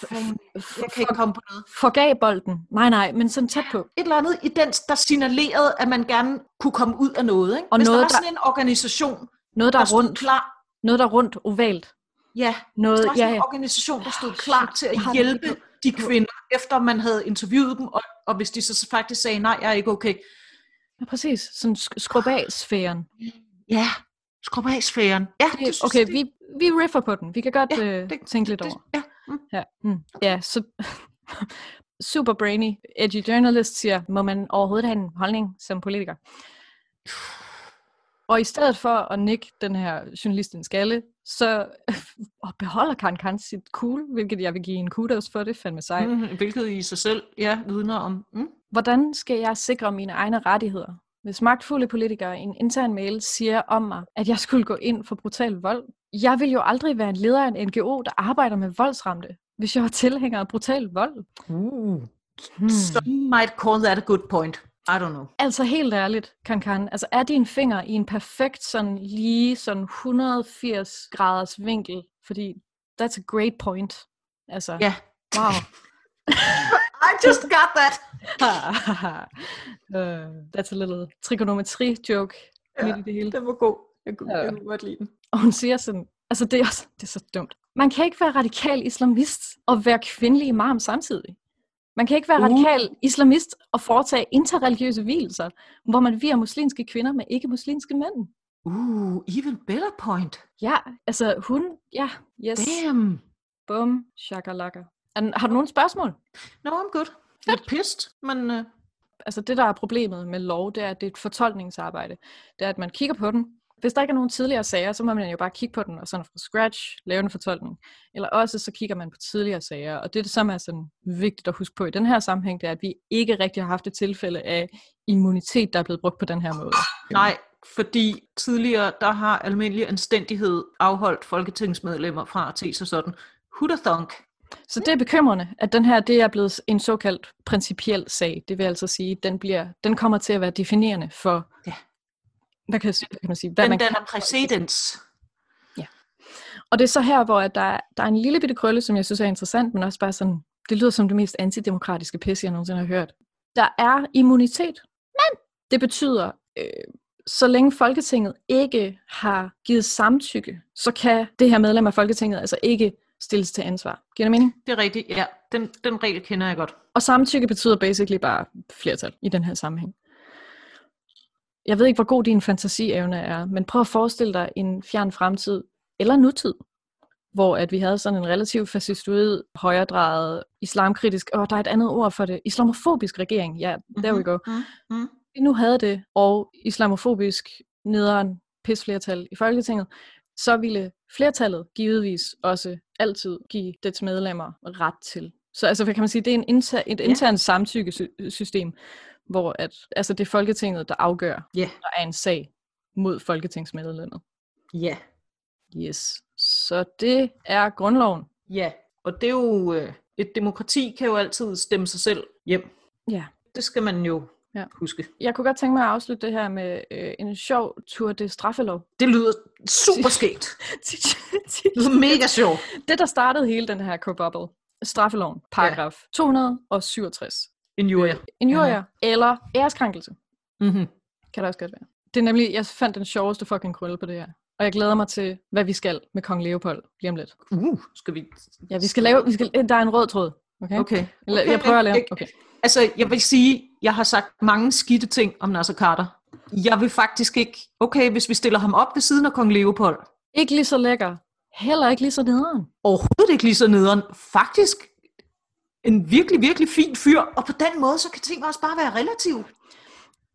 fanden. Jeg kan ikke komme på noget. forgav bolden. Nej, nej, men sådan tæt på. Et eller andet i den, der signalerede, at man gerne kunne komme ud af noget. Ikke? Og Hvis noget, der var der- sådan en organisation, Noget, der der er rundt. klar... Noget, der er rundt ovalt. Ja, Noget, der var ja, sådan en ja. organisation, der stod Ah, klar til at det hjælpe de kvinder, efter man havde interviewet dem, og, og hvis de så faktisk sagde, nej, jeg er ikke okay. Ja, præcis. Sådan sk- skrub af sfæren. Ja, skrub af sfæren. Ja, det, synes Okay, det, vi, vi riffer på den. Vi kan godt Ja, ja, øh, det- tænke lidt det, over. ja. Mm. Ja, mm. ja så [LAUGHS] super brainy, edgy journalist siger, må man overhovedet have en holdning som politiker? Og i stedet for at nikke den her journalist en skalle, så [LAUGHS] og beholder Karen Kant sit cool, hvilket jeg vil give en kudos for, det er fandme sejt. Mm. Mm, hvilket i sig selv, ja, vidner om. Mm. Hvordan skal jeg sikre mine egne rettigheder? Hvis magtfulde politikere i en intern mail siger om mig, at jeg skulle gå ind for brutal vold. Jeg vil jo aldrig være en leder af en NGO, der arbejder med voldsramte, hvis jeg var tilhænger af brutal vold. Uh. Hmm. Some might call that a good point. I don't know. Altså helt ærligt, Kankan, altså er din finger i en perfekt sådan lige sådan 180 graders vinkel, fordi that's a great point. Altså, Ja. wow. [LAUGHS] I just got that. uh, [LAUGHS] that's a little trigonometri joke Ja, midt i det hele. Den var god. Jeg kunne, Ja. jeg kunne godt lide den. Og hun siger sådan, altså det er, også, det er så dumt. Man kan ikke være radikal islamist og være kvindelig imam samtidig. Man kan ikke være Uh. radikal islamist og foretage interreligiøse hvilelser, hvor man virer muslimske kvinder med ikke-muslimske mænd. Uh, even better point. Ja, altså hun, ja, yes, Damn. bum, shakalaka. Har du nogle spørgsmål? No, I'm good. Lidt pissed, men uh, Altså det, der er problemet med lov, det er, at det er et fortolkningsarbejde. Det er, at man kigger på den. Hvis der ikke er nogen tidligere sager, så må man jo bare kigge på den og sådan fra scratch lave en fortolkning. Eller også så kigger man på tidligere sager. Og det, som er sådan vigtigt at huske på i den her sammenhæng, det er, at vi ikke rigtig har haft et tilfælde af immunitet, der er blevet brugt på den her måde. nej, fordi tidligere, der har almindelig anstændighed afholdt folketingsmedlemmer fra at te sig sådan. Hudathunk. Så det er bekymrende, at den her det er blevet en såkaldt principiel sag. Det vil altså sige, at den, bliver, den kommer til at være definerende for, Ja. Hvad kan, kan man sige, hvad Den danner præcedens. Og det er så her, hvor at der, er- der er en lille bitte krølle, som jeg synes er interessant, men også bare sådan, det lyder som det mest antidemokratiske pisse, jeg nogensinde har hørt. Der er immunitet, men det betyder, øh, så længe Folketinget ikke har givet samtykke, så kan det her medlem af Folketinget altså ikke stilles til ansvar. Giver det mening? Det er rigtigt, ja. Den, den regel kender jeg godt. Og samtykke betyder basically bare flertal i den her sammenhæng. Jeg ved ikke, hvor god din fantasievne er, men prøv at forestille dig en fjern fremtid, eller nutid, hvor at vi havde sådan en relativt fascistoid, højredrejet, islamkritisk, og der er et andet ord for det, islamofobisk regering. Ja, there we go. Mm. Vi nu havde det, og islamofobisk nederen pisflertal i Folketinget, så ville flertallet givetvis også altid give dets medlemmer ret til. Så altså, hvad kan man sige, det er en inter, et internt samtykkesystem, hvor at, altså, det er Folketinget, der afgør, Ja, der er en sag mod folketingsmedlemmet. ja, Yes. Så det er grundloven. ja. Og det er jo, øh, et demokrati kan jo altid stemme sig selv hjem. Ja. Det skal man jo Ja. huske. Jeg kunne godt tænke mig at afslutte det her med øh, en sjov tur det straffelov. Det lyder super skægt. [LAUGHS] Det lyder mega sjovt. det, der startede hele den her kobobbel, straffeloven, paragraf 267. Injuria. Injurier Ja. eller æreskrænkelse, Mm-hmm. kan det også godt være. Det er nemlig, jeg fandt den sjoveste fucking krølle på det her. Og jeg glæder mig til, hvad vi skal med kong Leopold lige om lidt. Uh, skal vi... Ja, vi skal lave, vi skal, der er en rød tråd. Okay? Okay. Eller, okay jeg prøver at lave. jeg- Okay. Altså, jeg vil sige, jeg har sagt mange skidte ting om Nasser Carter. Jeg vil faktisk ikke... Okay, hvis vi stiller ham op ved siden af kong Leopold. Ikke lige så lækker. Heller ikke lige så nederen. Overhovedet ikke lige så nederen. Faktisk en virkelig, virkelig fin fyr. Og på den måde, så kan ting også bare være relativt.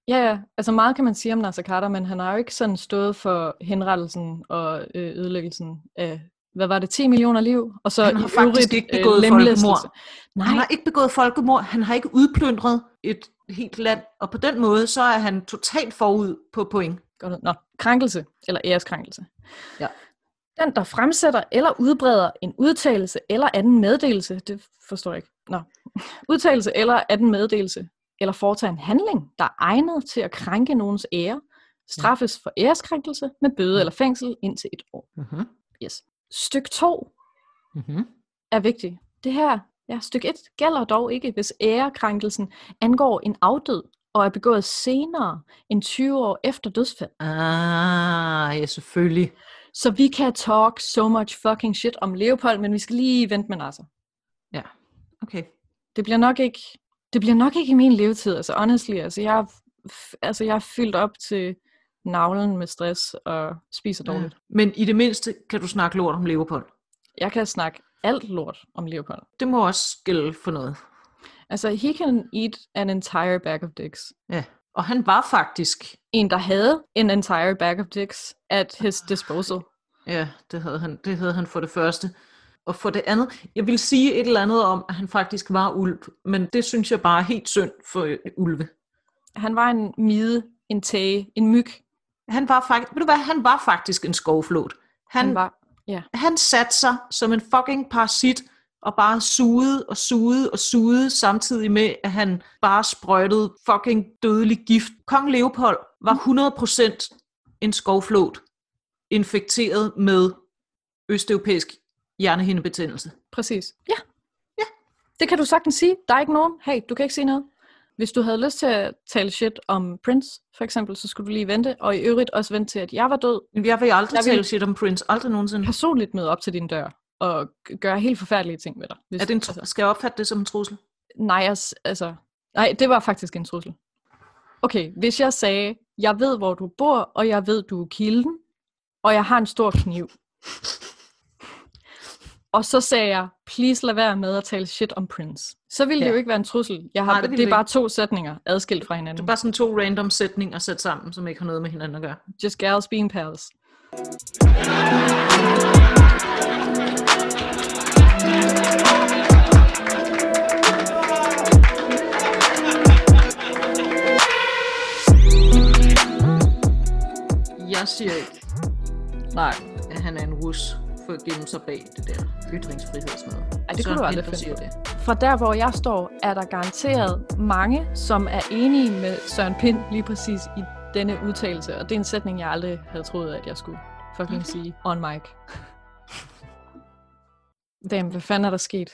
Ja, ja. Altså meget kan man sige om Nasser Carter, men han har jo ikke sådan stået for henrettelsen og øh, ødelæggelsen af, hvad var det, 10 millioner liv? Og så Han har faktisk øvrigt, ikke øh, begået lemlæstelse. folkemord. Nej, Han har ikke begået folkemord. Han har ikke udplyndret et helt land. Og på den måde, så er han totalt forud på point. Godt. Nå, krænkelse eller æreskrænkelse. Ja. Den, der fremsætter eller udbreder en udtalelse eller anden meddelelse, det forstår jeg ikke. Nå. Udtalelse eller anden meddelelse, eller foretager en handling, der er egnet til at krænke nogens ære, straffes for æreskrænkelse med bøde eller fængsel indtil et år. Mm-hmm. Yes. Styk 2 Mm-hmm. er vigtigt. Det her, ja, stykke 1 gælder dog ikke, hvis ærekrænkelsen angår en afdød og er begået senere end 20 år efter dødsfald. Ah, ja, selvfølgelig. Så vi kan talk so much fucking shit om Leopold, men vi skal lige vente med Nasser. Okay. Det bliver nok ikke, det bliver nok ikke i min levetid, altså honestly, altså jeg, altså jeg er fyldt op til navlen med stress og spiser dårligt. Ja. Men i det mindste kan du snakke lort om Leopold. Jeg kan snakke alt lort om Leopold. Det må også gælde for noget. Altså, he can eat an entire bag of dicks. Ja. Og han var faktisk, En, der havde en entire bag of dicks at his disposal. ja, det havde han, det havde han for det første. Og for det andet, jeg vil sige et eller andet om, at han faktisk var ulv, men det synes jeg bare er helt synd for øh, ulve. Han var en mide, en tage, en myg. Han var faktisk, ved du hvad, han var faktisk en skovflot. Han, Han var, ja. han satte sig som en fucking parasit, og bare sugede og sugede og sugede, samtidig med, at han bare sprøjtede fucking dødelig gift. Kong Leopold var 100% en skovflot, infekteret med østeuropæisk hjernehindebetændelse. Præcis. Ja. Ja. Det kan du sagtens sige. Der er ikke nogen. Hey, du kan ikke sige noget. Hvis du havde lyst til at tale shit om Prince, for eksempel, så skulle du lige vente. Og i øvrigt også vente til, at jeg var død. Men jeg vil aldrig Jeg tale shit om Prince, aldrig nogensinde. Personligt møde op til din dør og gøre helt forfærdelige ting med dig. Hvis, Er det en, tr- altså, skal jeg opfatte det som en trussel? nej, altså, nej, det var faktisk en trussel. Okay, hvis jeg sagde, jeg ved, hvor du bor, og jeg ved, du er kilden, og jeg har en stor kniv. [LAUGHS] Og så sagde jeg, please lad være med at tale shit om Prince. Så ville ja. det jo ikke være en trussel. Jeg har, Nej, det det, det er det bare to sætninger adskilt fra Det hinanden. er bare sådan to random sætninger sat sammen, som ikke har noget med hinanden at gøre. Just gals being pals. Jeg siger ikke, Nej, at han er en rus for at gemme sig bag det der ytringsfrihedsnød. Ej, det kunne du aldrig finde siger det. fra der, hvor jeg står, er der garanteret mange, som er enige med Søren Pind lige præcis i denne udtalelse. Og det er en sætning, jeg aldrig havde troet, at jeg skulle fucking sige on mic. Damn, hvad fanden er der sket?